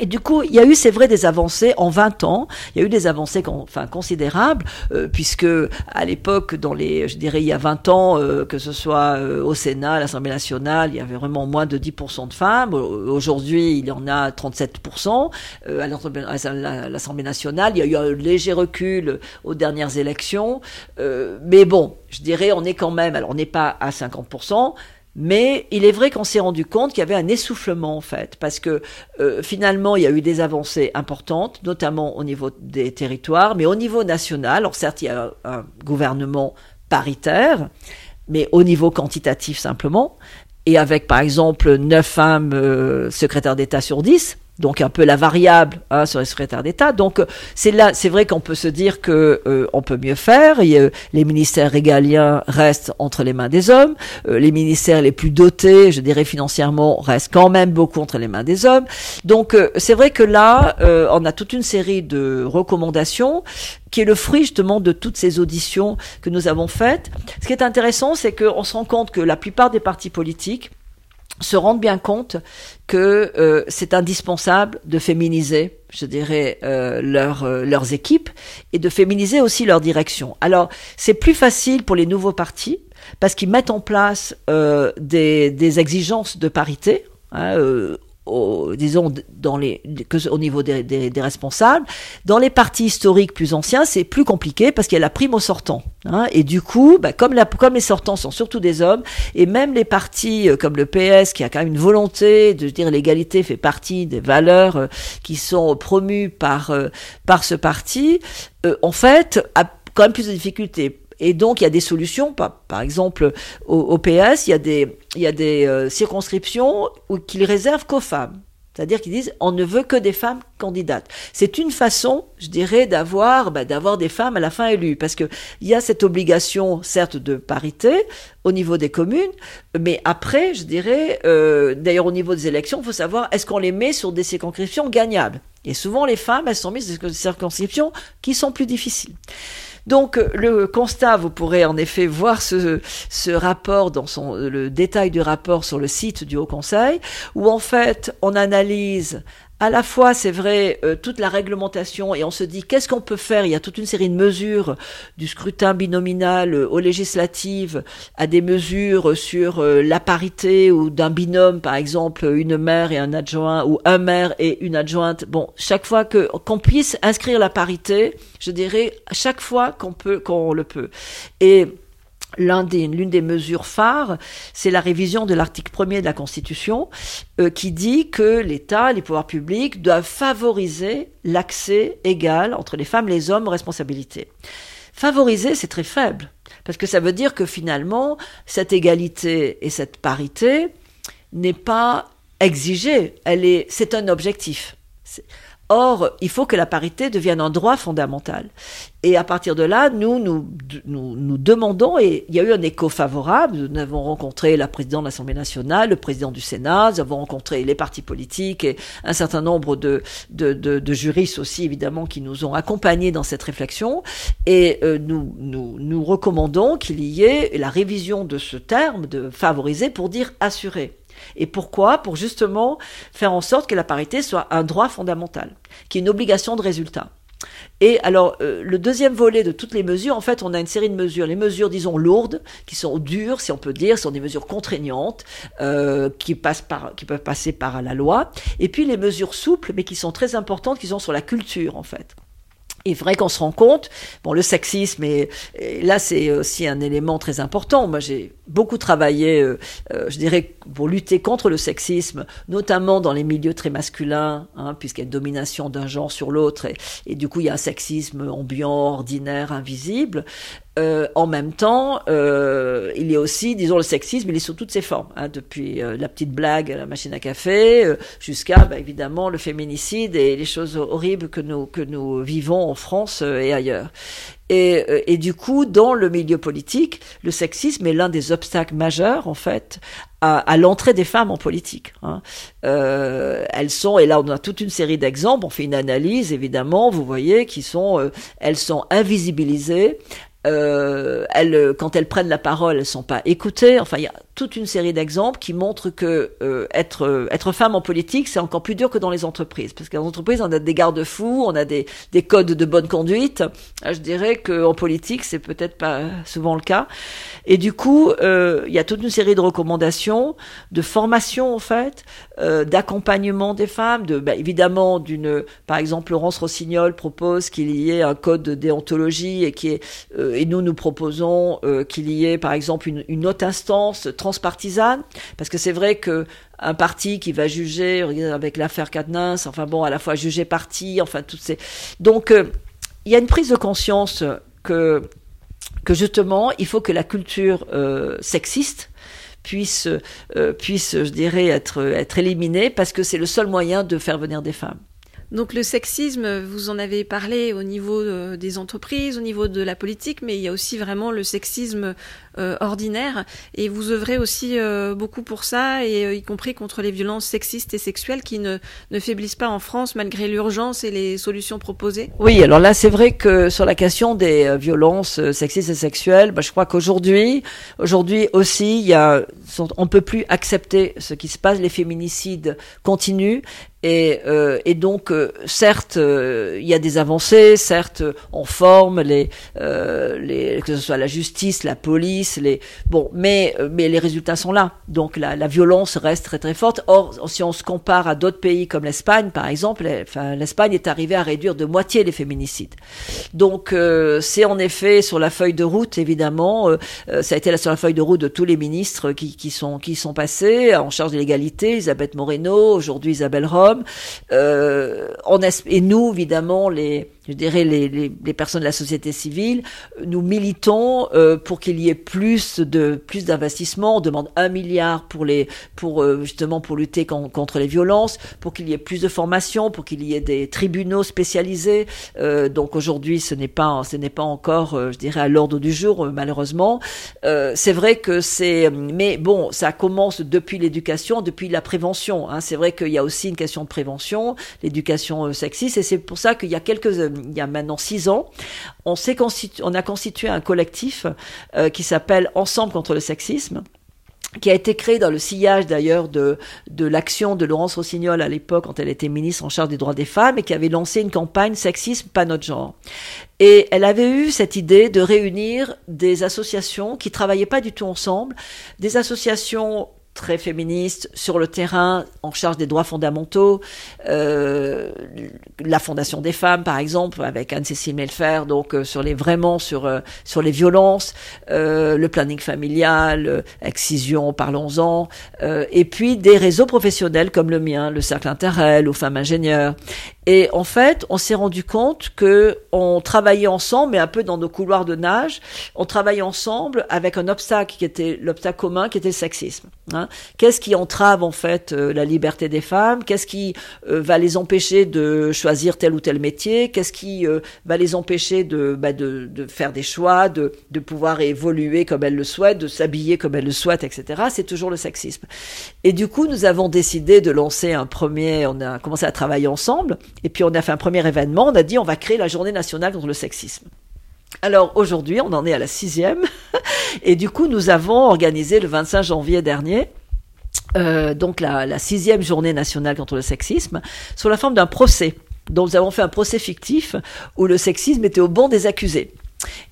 [SPEAKER 2] et du coup, il y a eu, c'est vrai, des avancées en 20 ans. Il y a eu des avancées, enfin, considérables, euh, puisque à l'époque, dans les, je dirais, il y a 20 ans, euh, que ce soit euh, au Sénat, à l'Assemblée nationale, il y avait vraiment moins de 10% de femmes. Aujourd'hui, il y en a 37%. à l'Assemblée nationale, il y a eu un léger recul aux dernières élections. mais bon, je dirais, on est quand même, alors on n'est pas à 50%, mais il est vrai qu'on s'est rendu compte qu'il y avait un essoufflement en fait, parce que euh, finalement il y a eu des avancées importantes, notamment au niveau des territoires, mais au niveau national. Alors certes il y a un, gouvernement paritaire, mais au niveau quantitatif simplement, et avec par exemple neuf femmes euh, secrétaires d'État sur 10, donc un peu la variable hein, sur les secrétaires d'État. Donc c'est là, c'est vrai qu'on peut se dire que euh, on peut mieux faire. les ministères régaliens restent entre les mains des hommes. Euh, les ministères les plus dotés, je dirais financièrement, restent quand même beaucoup entre les mains des hommes. Donc euh, c'est vrai que là, on a toute une série de recommandations qui est le fruit justement de toutes ces auditions que nous avons faites. Ce qui est intéressant, c'est qu'on se rend compte que la plupart des partis politiques se rendent bien compte que euh, c'est indispensable de féminiser, je dirais, euh, euh, leurs équipes et de féminiser aussi leur direction. Alors, c'est plus facile pour les nouveaux partis parce qu'ils mettent en place des, des, exigences de parité. Hein, disons dans les que, au niveau des, des, responsables. Dans les partis historiques plus anciens, c'est plus compliqué parce qu'il y a la prime aux sortants. Hein, et du coup, bah, comme, la, comme les sortants sont surtout des hommes, et même les partis euh, comme le PS, qui a quand même une volonté de dire l'égalité fait partie des valeurs euh, qui sont promues par euh, par ce parti, en fait, a quand même plus de difficultés et donc, il y a des solutions. Par, exemple, au, PS, il y a des, il y a des euh, circonscriptions qu'ils réservent qu'aux femmes. C'est-à-dire qu'ils disent on ne veut que des femmes candidates. C'est une façon, je dirais, d'avoir bah, des femmes à la fin élues, parce que il y a cette obligation, certes, de parité au niveau des communes, mais après, je dirais, euh, d'ailleurs au niveau des élections, il faut savoir est-ce qu'on les met sur des circonscriptions gagnables? Et souvent, les femmes, elles sont mises sur des circonscriptions qui sont plus difficiles. Donc le constat, vous pourrez en effet voir ce, ce rapport dans son, le détail du rapport sur le site du Haut Conseil, où en fait on analyse à la fois, c'est vrai, euh, toute la réglementation, et on se dit qu'est-ce qu'on peut faire? Il y a toute une série de mesures, du scrutin binominal euh, aux législatives, à des mesures sur euh, la parité ou d'un binôme, par exemple, une mère et un adjoint, ou un maire et une adjointe. Bon, chaque fois que qu'on puisse inscrire la parité, je dirais, chaque fois qu'on peut, qu'on le peut. Et l'une des mesures phares, c'est la révision de l'article 1er de la Constitution euh, qui dit que l'État, les pouvoirs publics doivent favoriser l'accès égal entre les femmes et les hommes aux responsabilités. Favoriser, c'est très faible, parce que ça veut dire que finalement, cette égalité et cette parité n'est pas exigée, elle est, c'est un objectif. Or, il faut que la parité devienne un droit fondamental. Et à partir de là, nous, nous, nous, demandons, et il y a eu un écho favorable, nous avons rencontré la présidente de l'Assemblée nationale, le président du Sénat, nous avons rencontré les partis politiques et un certain nombre de, de, de, juristes aussi, évidemment, qui nous ont accompagnés dans cette réflexion. Et euh, nous, nous, nous recommandons qu'il y ait la révision de ce terme de favoriser pour dire assurer. Et pourquoi Pour justement faire en sorte que la parité soit un droit fondamental, qui est une obligation de résultat. Et alors, euh, le deuxième volet de toutes les mesures, en fait, on a une série de mesures. Les mesures, disons, lourdes, qui sont dures, si on peut dire, sont des mesures contraignantes, euh, qui, passent par, qui peuvent passer par la loi. Et puis les mesures souples, mais qui sont très importantes, qui sont sur la culture, en fait. Il est vrai qu'on se rend compte, bon, le sexisme, et, là c'est aussi un élément très important. Moi j'ai beaucoup travaillé, euh, euh, je dirais, pour lutter contre le sexisme, notamment dans les milieux très masculins, hein, puisqu'il y a une domination d'un genre sur l'autre, et, du coup il y a un sexisme ambiant, ordinaire, invisible. Euh, en même temps, euh, il y a aussi, disons, le sexisme, il est sous toutes ses formes, hein, depuis euh, la petite blague à la machine à café, jusqu'à bah, évidemment le féminicide et les choses horribles que nous que nous vivons en France et ailleurs. Et, du coup, dans le milieu politique, le sexisme est l'un des obstacles majeurs, en fait, à, l'entrée des femmes en politique. Hein. Elles sont, et là on a toute une série d'exemples, on fait une analyse, évidemment, vous voyez, qui sont, elles sont invisibilisées, euh, elles, quand elles prennent la parole, elles sont pas écoutées. Enfin, il y a toute une série d'exemples qui montrent que euh, être euh, femme en politique, c'est encore plus dur que dans les entreprises, parce qu'en entreprise, on a des garde-fous, on a des, des codes de bonne conduite. Ah, je dirais qu'en politique, c'est peut-être pas souvent le cas. Et du coup, euh, il y a toute une série de recommandations, de formation en fait, euh, d'accompagnement des femmes, de bah, évidemment d'une, par exemple, Laurence Rossignol propose qu'il y ait un code de déontologie et qui est, euh, et nous nous proposons qu'il y ait par exemple une, une autre instance transpartisane, parce que c'est vrai que un parti qui va juger avec l'affaire Cadnas, enfin bon, à la fois juger parti, enfin toutes ces. Donc euh, il y a une prise de conscience que que justement il faut que la culture euh, sexiste puisse euh, puisse je dirais être être éliminée parce que c'est le seul moyen de faire venir des femmes.
[SPEAKER 1] Donc le sexisme, vous en avez parlé au niveau euh, des entreprises, au niveau de la politique, mais il y a aussi vraiment le sexisme euh, ordinaire. Et vous œuvrez aussi euh, beaucoup pour ça, et y compris contre les violences sexistes et sexuelles qui ne, ne faiblissent pas en France malgré l'urgence et les solutions proposées.
[SPEAKER 2] Oui, alors là c'est vrai que sur la question des violences sexistes et sexuelles, bah, je crois qu'aujourd'hui, aujourd'hui aussi, il y a, on peut plus accepter ce qui se passe. Les féminicides continuent et, euh, et, donc, euh, certes, euh, il y a des avancées, certes, on forme les, que ce soit la justice, la police, les bon, mais mais les résultats sont là. Donc la, violence reste très très forte. Or, si on se compare à d'autres pays comme l'Espagne, par exemple, l'Espagne est arrivée à réduire de moitié les féminicides. Donc c'est en effet sur la feuille de route, évidemment, ça a été sur la feuille de route de tous les ministres qui, qui sont qui sont passés en charge de l'égalité, Elisabeth Moreno, aujourd'hui Isabelle Roth euh, et nous, évidemment, les, je dirais les, les, les, personnes de la société civile, nous militons euh, pour qu'il y ait plus de plus d'investissements. On demande un milliard pour les pour euh, justement pour lutter contre les violences, pour qu'il y ait plus de formation, pour qu'il y ait des tribunaux spécialisés. Euh, donc aujourd'hui, ce n'est pas ce n'est pas encore, euh, je dirais, à l'ordre du jour euh, malheureusement. c'est vrai que c'est, mais bon, ça commence depuis l'éducation, depuis la prévention. Hein. C'est vrai qu'il y a aussi une question de prévention, l'éducation sexiste, et c'est pour ça qu'il y a quelques il y a maintenant six ans, on, a constitué un collectif euh, qui s'appelle Ensemble contre le sexisme qui a été créé dans le sillage d'ailleurs de, de l'action de Laurence Rossignol à l'époque quand elle était ministre en charge des droits des femmes et qui avait lancé une campagne sexisme pas notre genre. Et elle avait eu cette idée de réunir des associations qui travaillaient pas du tout ensemble, des associations très féministe sur le terrain, en charge des droits fondamentaux, euh, la Fondation des femmes par exemple avec Anne-Cécile Melfer, donc euh, sur les vraiment sur euh, sur les violences, euh, le planning familial, excision, parlons-en, et puis des réseaux professionnels comme le mien, le Cercle Interrel ou Femmes Ingénieurs. Et en fait, on s'est rendu compte que on travaillait ensemble, mais un peu dans nos couloirs de nage, on travaillait ensemble avec un obstacle qui était l'obstacle commun, qui était le sexisme. Hein. Qu'est-ce qui entrave en fait euh, la liberté des femmes? Qu'est-ce qui euh, va les empêcher de choisir tel ou tel métier? Qu'est-ce qui euh, va les empêcher de, bah, faire des choix, de pouvoir évoluer comme elles le souhaitent, de s'habiller comme elles le souhaitent, etc. C'est toujours le sexisme. Et du coup, nous avons décidé de lancer un premier. On a commencé à travailler ensemble et puis on a fait un premier événement, on a dit on va créer la journée nationale contre le sexisme. Alors aujourd'hui, on en est à la sixième, <laughs> et du coup, nous avons organisé le 25 janvier dernier euh, donc la, la, sixième journée nationale contre le sexisme sous la forme d'un procès. Donc nous avons fait un procès fictif où le sexisme était au bon des accusés.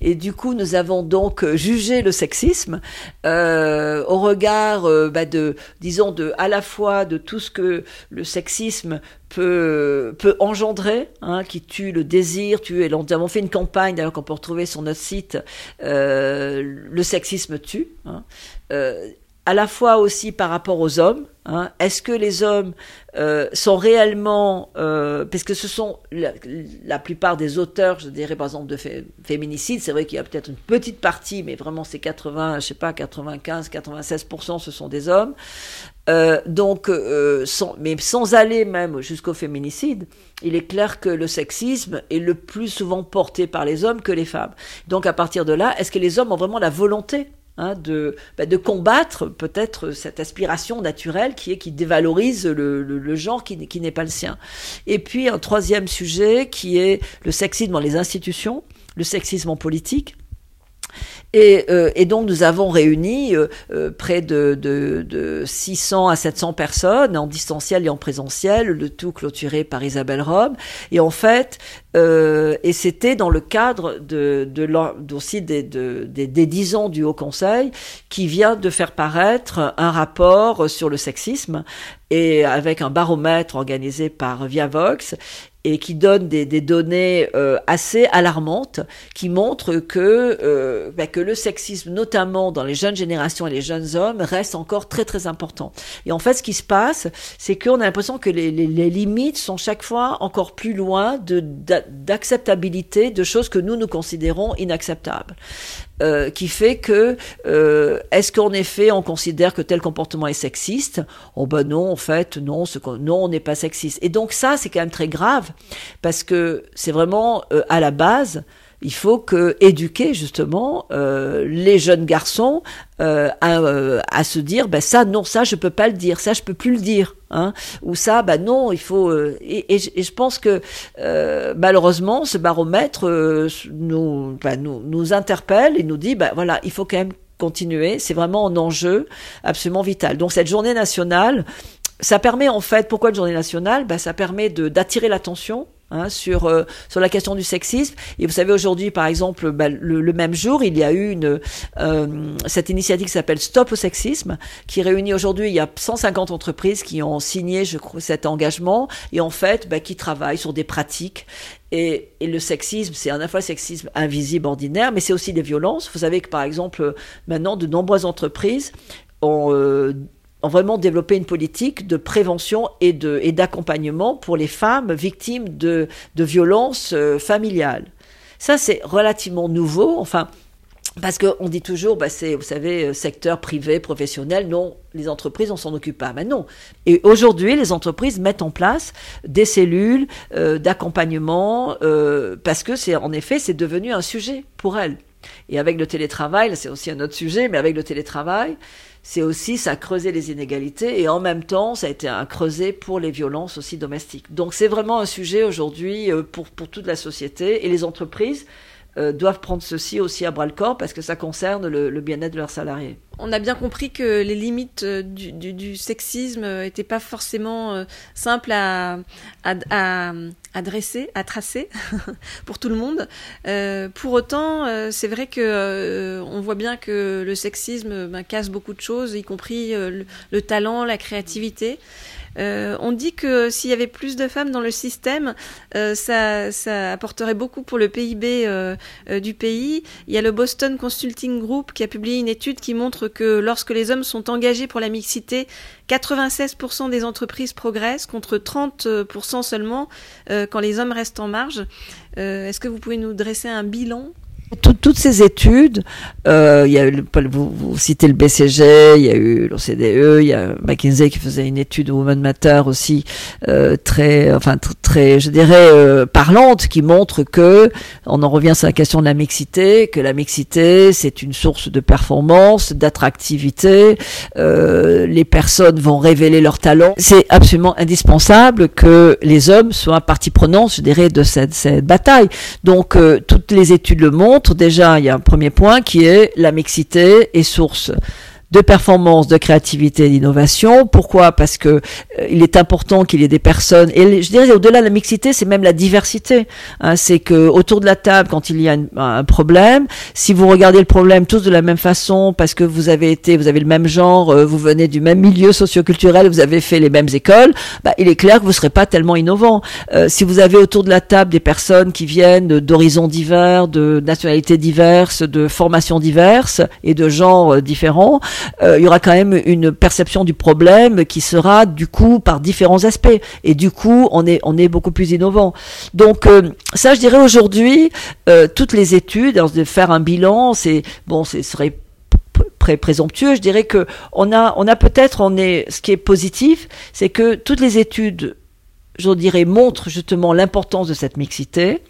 [SPEAKER 2] Et du coup, nous avons donc jugé le sexisme euh, au regard euh, bah, de, disons, de à la fois de tout ce que le sexisme peut peut engendrer, hein, qui tue le désir, tue. Et nous avons fait une campagne d'ailleurs qu'on peut retrouver sur notre site. Euh, le sexisme tue. Hein, à la fois aussi par rapport aux hommes. Hein. Est-ce que les hommes euh, sont réellement, euh, parce que ce sont la, plupart des auteurs, je dirais par exemple de féminicide, c'est vrai qu'il y a peut-être une petite partie, mais vraiment c'est 80, je sais pas, 95, 96%, ce sont des hommes. Euh, donc, sans, mais sans aller même jusqu'au féminicide, il est clair que le sexisme est le plus souvent porté par les hommes que les femmes. Donc, à partir de là, est-ce que les hommes ont vraiment la volonté Hein, de, bah, de combattre peut-être cette aspiration naturelle qui est qui dévalorise le, le, genre qui, qui n'est pas le sien. Et puis un troisième sujet qui est le sexisme dans les institutions, le sexisme en politique. Et, euh, et, donc nous avons réuni euh, euh, près de, de, de, 600 à 700 personnes en distanciel et en présentiel, le tout clôturé par Isabelle Rome. Et en fait, et c'était dans le cadre de, de, aussi des, des, des 10 ans du Haut Conseil qui vient de faire paraître un rapport sur le sexisme et avec un baromètre organisé par Viavox et qui donne des, des données euh, assez alarmantes qui montrent que, euh, bah, que le sexisme, notamment dans les jeunes générations et les jeunes hommes, reste encore très très important. Et en fait, ce qui se passe, c'est qu'on a l'impression que les, les, les, limites sont chaque fois encore plus loin de d'acceptabilité de choses que nous nous considérons inacceptables. Euh, qui fait que euh, est-ce qu'en effet on considère que tel comportement est sexiste? Oh ben non, en fait, non, ce, non, on n'est pas sexiste. Et donc ça, c'est quand même très grave parce que c'est vraiment euh, à la base il faut que éduquer justement euh, les jeunes garçons euh, à, euh, à, se dire ben ça non ça je peux pas le dire ça je peux plus le dire hein. Ou ça ben non il faut et, je pense que malheureusement ce baromètre nous, ben, nous nous interpelle et nous dit ben voilà il faut quand même continuer. C'est vraiment un enjeu absolument vital. Donc cette journée nationale ça permet en fait pourquoi une journée nationale? Ben, ça permet d'attirer l'attention Hein, sur euh, sur la question du sexisme. Et vous savez aujourd'hui, par exemple, bah, le, même jour, il y a eu euh, cette initiative qui s'appelle Stop au sexisme, qui réunit aujourd'hui il y a 150 entreprises qui ont signé, je crois, cet engagement et en fait, bah, qui travaillent sur des pratiques. Et, et le sexisme, c'est à la fois le sexisme invisible, ordinaire, mais c'est aussi des violences. Vous savez que par exemple, maintenant, de nombreuses entreprises ont euh, ont vraiment développé une politique de prévention et de et d'accompagnement pour les femmes victimes de de violences euh, familiales. Ça c'est relativement nouveau. Enfin, parce qu'on dit toujours, bah c'est, vous savez, euh, secteur privé, professionnel, non, les entreprises, on s'en occupe pas. Mais non. Et aujourd'hui, les entreprises mettent en place des cellules euh, d'accompagnement parce que c'est, en effet, c'est devenu un sujet pour elles. Et avec le télétravail, c'est aussi un autre sujet, mais avec le télétravail, c'est aussi ça a creusé les inégalités et en même temps ça a été un creuset pour les violences aussi domestiques. Donc c'est vraiment un sujet aujourd'hui euh, pour, pour toute la société et les entreprises euh, doivent prendre ceci aussi à bras le corps parce que ça concerne le, bien-être de leurs salariés.
[SPEAKER 1] On a bien compris que les limites euh, du, sexisme n'étaient pas forcément simples à, à, dresser, à tracer <laughs> pour tout le monde. Euh, pour autant, euh, c'est vrai que euh, on voit bien que le sexisme ben, casse beaucoup de choses, y compris le, le, talent, la créativité. Euh, on dit que s'il y avait plus de femmes dans le système, euh, ça, apporterait beaucoup pour le PIB euh, du pays. Il y a le Boston Consulting Group qui a publié une étude qui montre que lorsque les hommes sont engagés pour la mixité, 96% des entreprises progressent contre 30% seulement quand les hommes restent en marge. Est-ce que vous pouvez nous dresser un bilan
[SPEAKER 2] toutes ces études, euh, il y a eu, vous, vous, citez le BCG, il y a eu l'OCDE, il y a McKinsey qui faisait une étude Women Matter aussi euh, très, enfin très, je dirais euh, parlante, qui montre que, on en revient sur la question de la mixité, que la mixité c'est une source de performance, d'attractivité, euh, les personnes vont révéler leurs talents. C'est absolument indispensable que les hommes soient partie prenante, je dirais, de cette, cette bataille. Donc euh, toutes les études le montrent déjà, il y a un premier point qui est la mixité est source de performance, de créativité, d'innovation. Pourquoi? Parce que euh, il est important qu'il y ait des personnes. Et je dirais au-delà de la mixité, c'est même la diversité. Hein, c'est que autour de la table, quand il y a un problème, si vous regardez le problème tous de la même façon, parce que vous avez été, vous avez le même genre, euh, vous venez du même milieu socioculturel, vous avez fait les mêmes écoles, bah, il est clair que vous serez pas tellement innovant. Euh, si vous avez autour de la table des personnes qui viennent d'horizons divers, de nationalités diverses, de formations diverses et de genres différents, euh, il y aura quand même une perception du problème qui sera du coup par différents aspects. Et du coup, on est, on est beaucoup plus innovant. Donc euh, ça, je dirais aujourd'hui, euh, toutes les études, de faire un bilan, c'est bon, ce serait présomptueux. Je dirais que on a, on a peut-être, on est, ce qui est positif, c'est que toutes les études, je dirais, montrent justement l'importance de cette mixité.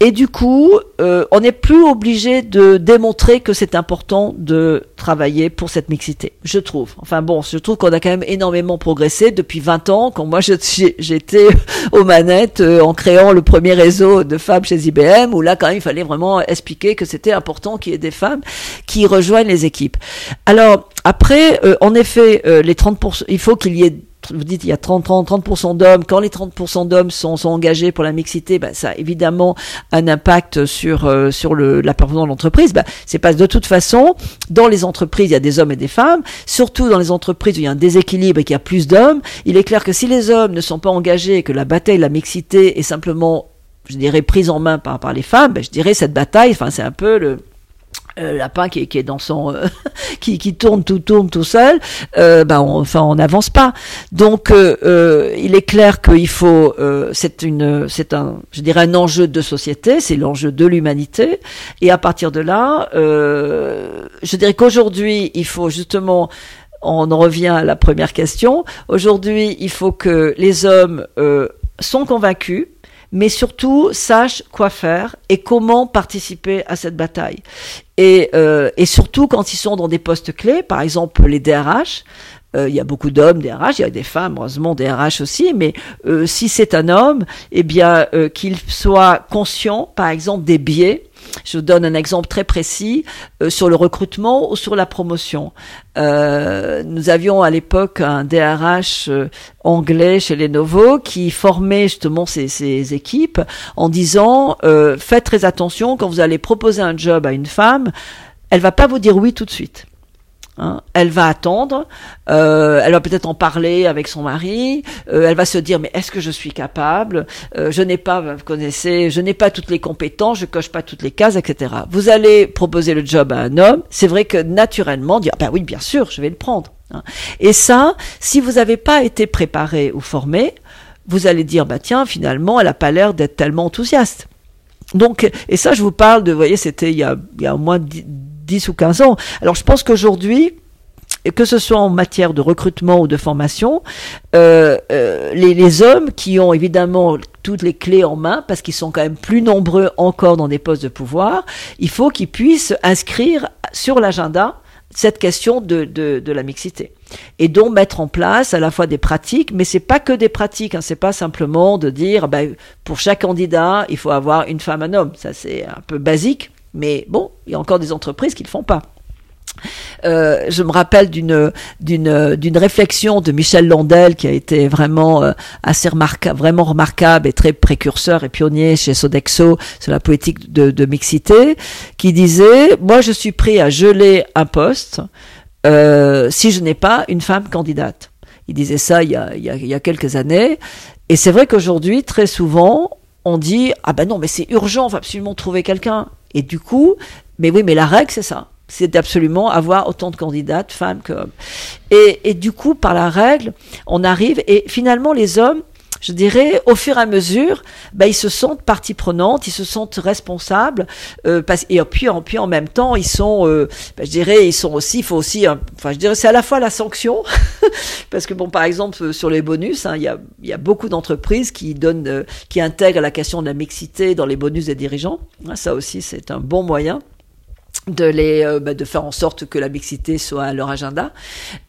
[SPEAKER 2] Et du coup, euh, on n'est plus obligé de démontrer que c'est important de travailler pour cette mixité, je trouve. Enfin bon, je trouve qu'on a quand même énormément progressé depuis 20 ans, quand moi j'étais <laughs> aux manettes euh, en créant le premier réseau de femmes chez IBM, où là quand même il fallait vraiment expliquer que c'était important qu'il y ait des femmes qui rejoignent les équipes. Alors après, euh, en effet, les 30%, il faut qu'il y ait vous dites il y a 30, 30, 30% d'hommes. Quand les 30% d'hommes sont, engagés pour la mixité, bah, ça a évidemment un impact sur euh, sur le, la performance de l'entreprise. Bah, c'est pas de toute façon dans les entreprises il y a des hommes et des femmes. Surtout dans les entreprises où il y a un déséquilibre et qu'il y a plus d'hommes, il est clair que si les hommes ne sont pas engagés et que la bataille la mixité est simplement je dirais prise en main par par les femmes, bah, je dirais cette bataille. Enfin c'est un peu le euh, lapin qui qui est dans son euh, <laughs> qui, qui tourne tout tourne tout seul euh, ben on, enfin on n'avance pas. Donc euh, il est clair qu'il faut c'est une c'est un je dirais un enjeu de société c'est l'enjeu de l'humanité. Et à partir de là je dirais qu'aujourd'hui il faut justement on en revient à la première question aujourd'hui il faut que les hommes sont convaincus mais surtout sache quoi faire et comment participer à cette bataille. Et, euh, et surtout quand ils sont dans des postes clés, par exemple les DRH, euh, il y a beaucoup d'hommes DRH, il y a des femmes, heureusement DRH aussi, mais euh, si c'est un homme, eh bien euh, qu'il soit conscient, par exemple, des biais je donne un exemple très précis euh, sur le recrutement ou sur la promotion. Euh, nous avions à l'époque un DRH euh, anglais chez Lenovo qui formait justement ses, ses équipes en disant faites très attention quand vous allez proposer un job à une femme, elle va pas vous dire oui tout de suite. Hein. Elle va attendre, euh, elle va peut-être en parler avec son mari, euh, elle va se dire mais est-ce que je suis capable euh, Je n'ai pas, vous connaissez, je n'ai pas toutes les compétences, je coche pas toutes les cases, etc. Vous allez proposer le job à un homme, c'est vrai que naturellement dire ben oui bien sûr je vais le prendre. Hein. Et ça, si vous n'avez pas été préparé ou formé, vous allez dire bah tiens finalement elle a pas l'air d'être tellement enthousiaste. Donc, et ça, je vous parle de, vous voyez, c'était il y a, il y a au moins 10 ou 15 ans. Alors je pense qu'aujourd'hui, que ce soit en matière de recrutement ou de formation, euh, euh, les, hommes qui ont évidemment toutes les clés en main, parce qu'ils sont quand même plus nombreux encore dans des postes de pouvoir, il faut qu'ils puissent inscrire sur l'agenda cette question de, de, de, la mixité. Et donc mettre en place à la fois des pratiques, mais c'est pas que des pratiques, hein, c'est pas simplement de dire ben, pour chaque candidat il faut avoir une femme un homme, ça c'est un peu basique, mais bon, il y a encore des entreprises qui ne le font pas. Euh, je me rappelle d'une d'une réflexion de Michel Landel qui a été vraiment euh, assez remarquable, vraiment remarquable et très précurseur et pionnier chez Sodexo sur la politique de, de mixité, qui disait moi je suis prêt à geler un poste euh, si je n'ai pas une femme candidate. Il disait ça il y a, il y a, il y a quelques années et c'est vrai qu'aujourd'hui très souvent on dit ah ben non mais c'est urgent, on va absolument trouver quelqu'un. Et du coup, mais oui, mais la règle c'est ça, c'est d'absolument avoir autant de candidates, femmes que hommes. Et, et du coup, par la règle, on arrive et finalement les hommes je dirais, au fur et à mesure, bah, ils se sentent partie prenante, ils se sentent responsables, euh, parce, et puis en, puis en même temps, ils sont, euh, bah, je dirais, ils sont aussi, il faut aussi, enfin, je dirais, c'est à la fois la sanction, <laughs> parce que bon, par exemple, sur les bonus, hein, il y, a, y a beaucoup d'entreprises qui donnent, euh, qui intègrent la question de la mixité dans les bonus des dirigeants. ça aussi, c'est un bon moyen de les euh, bah, de faire en sorte que la mixité soit à leur agenda.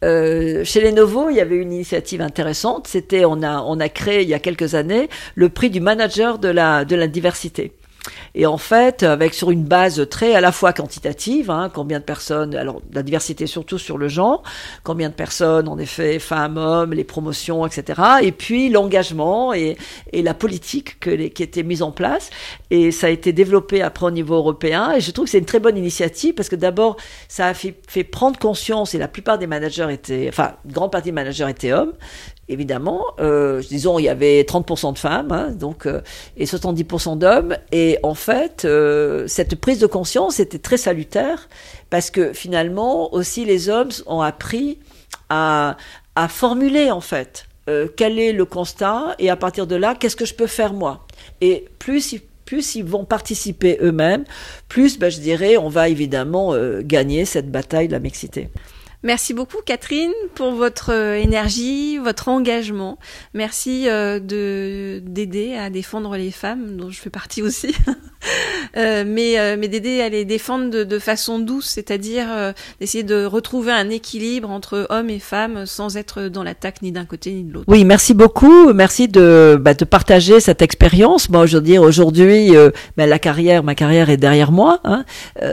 [SPEAKER 2] Euh, chez Lenovo, il y avait une initiative intéressante. C'était on a on a créé il y a quelques années le prix du manager de la de la diversité. Et en fait, avec sur une base très à la fois quantitative, hein, combien de personnes, alors la diversité surtout sur le genre, combien de personnes, en effet, femmes, hommes, les promotions, etc. Et puis l'engagement et, la politique qui était mise en place. Et ça a été développé après au niveau européen. Et je trouve que c'est une très bonne initiative parce que d'abord, ça a fait, prendre conscience, et la plupart des managers étaient, enfin, grande partie des managers étaient hommes, évidemment. Euh, disons, il y avait 30% de femmes, hein, donc, euh, et 70% d'hommes. Et en fait, euh, cette prise de conscience était très salutaire parce que finalement, aussi, les hommes ont appris à, formuler, en fait, quel est le constat et à partir de là, qu'est-ce que je peux faire moi Et plus ils vont participer eux-mêmes, plus, ben, je dirais, on va évidemment gagner cette bataille de la mixité.
[SPEAKER 1] Merci beaucoup Catherine pour votre euh, énergie, votre engagement. Merci euh, de d'aider à défendre les femmes, dont je fais partie aussi. <laughs> <laughs> euh, mais euh, mais d'aider à les défendre de, de façon douce, c'est-à-dire euh, d'essayer de retrouver un équilibre entre hommes et femmes sans être dans l'attaque ni d'un côté ni de l'autre.
[SPEAKER 2] Oui, merci beaucoup. Merci de bah, de partager cette expérience. Moi, je veux dire aujourd'hui, euh, bah, la carrière, ma carrière est derrière moi, hein,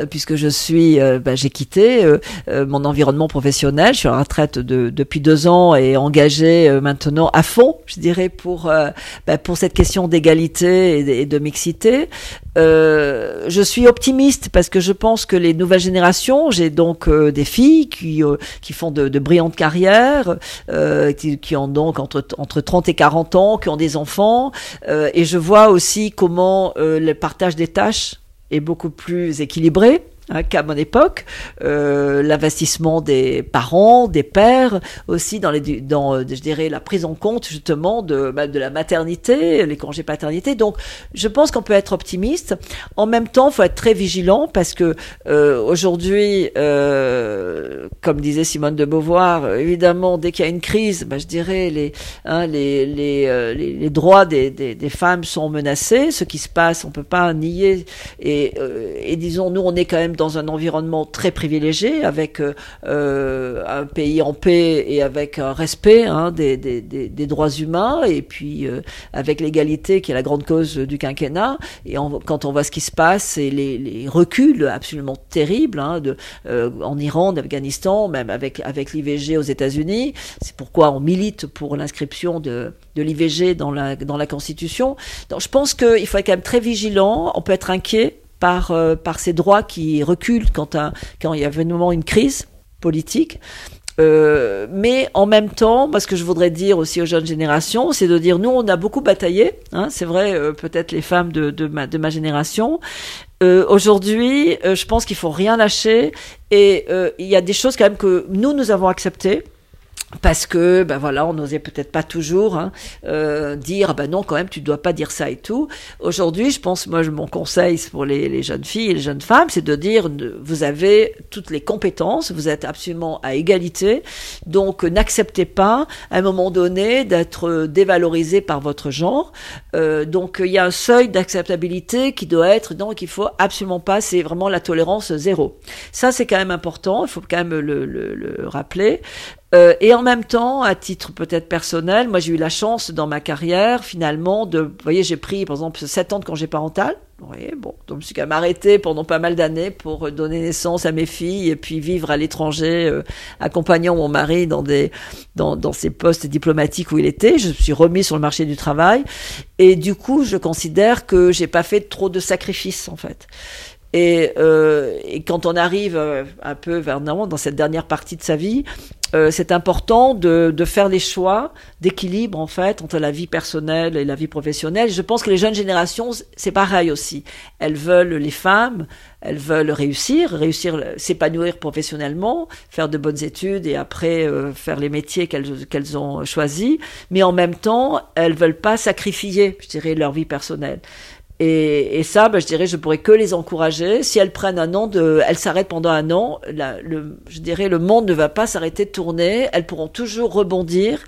[SPEAKER 2] puisque je suis, bah, j'ai quitté mon environnement professionnel. Je suis en retraite de, depuis deux ans et engagée euh, maintenant à fond, je dirais, pour euh, bah, pour cette question d'égalité et de mixité. Euh, je suis optimiste parce que je pense que les nouvelles générations, j'ai donc euh, des filles qui, euh, qui font de, de, brillantes carrières, euh, qui, qui, ont donc entre, entre 30 et 40 ans, qui ont des enfants, et je vois aussi comment le partage des tâches est beaucoup plus équilibré hein, qu'à mon époque, euh, l'investissement des parents, des pères, aussi dans, les, dans euh, je dirais, la prise en compte justement de, bah, de la maternité, les congés paternité. Donc, je pense qu'on peut être optimiste. En même temps, faut être très vigilant parce que euh, aujourd'hui, euh, comme disait Simone de Beauvoir, évidemment, dès qu'il y a une crise, bah, je dirais, les, hein, les, les, euh, les, droits des, des, des, femmes sont menacés. Ce qui se passe, on peut pas nier. Et, euh, et disons, nous, on est quand même dans un environnement très privilégié, avec euh, un pays en paix et avec un respect hein, des, droits humains, et puis euh, avec l'égalité qui est la grande cause du quinquennat. Et quand on voit ce qui se passe et les, reculs absolument terribles hein, euh, en Iran, en Afghanistan, même avec, l'IVG aux États-Unis, c'est pourquoi on milite pour l'inscription de, de l'IVG dans la, dans la Constitution. Donc je pense qu'il faut être quand même très vigilant, on peut être inquiet par, euh, par ces droits qui reculent quand, un, quand il y a vraiment une crise politique. Euh, mais en même temps, ce que je voudrais dire aussi aux jeunes générations, c'est de dire nous, on a beaucoup bataillé. Hein, c'est vrai, euh, peut-être les femmes de, de, ma, de ma génération. Euh, Aujourd'hui, je pense qu'il faut rien lâcher et il y a des choses quand même que nous, nous avons acceptées parce que ben voilà on n'osait peut-être pas toujours hein, euh, dire ben non quand même tu dois pas dire ça et tout. Aujourd'hui je pense moi mon conseil pour les, les, jeunes filles et les jeunes femmes c'est de dire vous avez toutes les compétences vous êtes absolument à égalité. Donc n'acceptez pas à un moment donné d'être dévalorisé par votre genre. Euh, donc il y a un seuil d'acceptabilité qui doit être donc il faut absolument pas c'est vraiment la tolérance zéro. Ça c'est quand même important il faut quand même le, le, le rappeler euh, et en même temps, à titre peut-être personnel, moi j'ai eu la chance dans ma carrière finalement de, vous voyez, j'ai pris par exemple 7 ans de congé parental. Oui, bon, donc je suis quand même arrêtée pendant pas mal d'années pour donner naissance à mes filles et puis vivre à l'étranger, euh, accompagnant mon mari dans des dans, dans ses postes diplomatiques où il était. Je suis remis sur le marché du travail et du coup, je considère que j'ai pas fait trop de sacrifices en fait. Et, euh, et, quand on arrive euh, un peu vers dans cette dernière partie de sa vie, euh, c'est important de, faire les choix d'équilibre en fait entre la vie personnelle et la vie professionnelle. Je pense que les jeunes générations, c'est pareil aussi. Elles veulent les femmes, elles veulent réussir, réussir, s'épanouir professionnellement, faire de bonnes études et après faire les métiers qu'elles qu'elles ont choisis. Mais en même temps, elles veulent pas sacrifier, je dirais, leur vie personnelle. Et, et, ça, ben, je dirais, je pourrais que les encourager. Si elles prennent un an de, elles s'arrêtent pendant un an, le, je dirais, le monde ne va pas s'arrêter de tourner. Elles pourront toujours rebondir.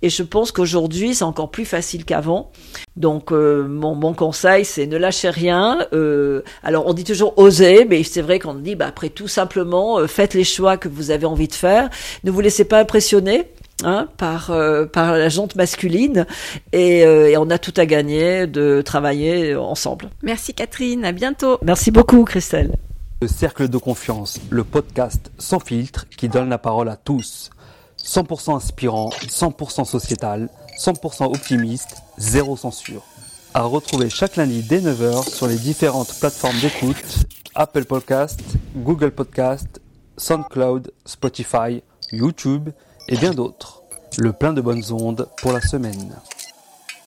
[SPEAKER 2] Et je pense qu'aujourd'hui, c'est encore plus facile qu'avant. Donc, euh, mon, mon, conseil, c'est ne lâchez rien. Euh, alors, on dit toujours oser, mais c'est vrai qu'on dit, bah, après tout simplement, euh, faites les choix que vous avez envie de faire. Ne vous laissez pas impressionner Hein, par par la jante masculine et, et, on a tout à gagner de travailler ensemble.
[SPEAKER 1] Merci Catherine, à bientôt.
[SPEAKER 2] Merci beaucoup Christelle.
[SPEAKER 3] Le cercle de confiance, le podcast sans filtre qui donne la parole à tous. 100% inspirant, 100% sociétal, 100% optimiste, zéro censure. À retrouver chaque lundi dès 9h sur les différentes plateformes d'écoute Apple Podcast, Google Podcast, SoundCloud, Spotify, YouTube et bien d'autres. Le plein de bonnes ondes pour la semaine.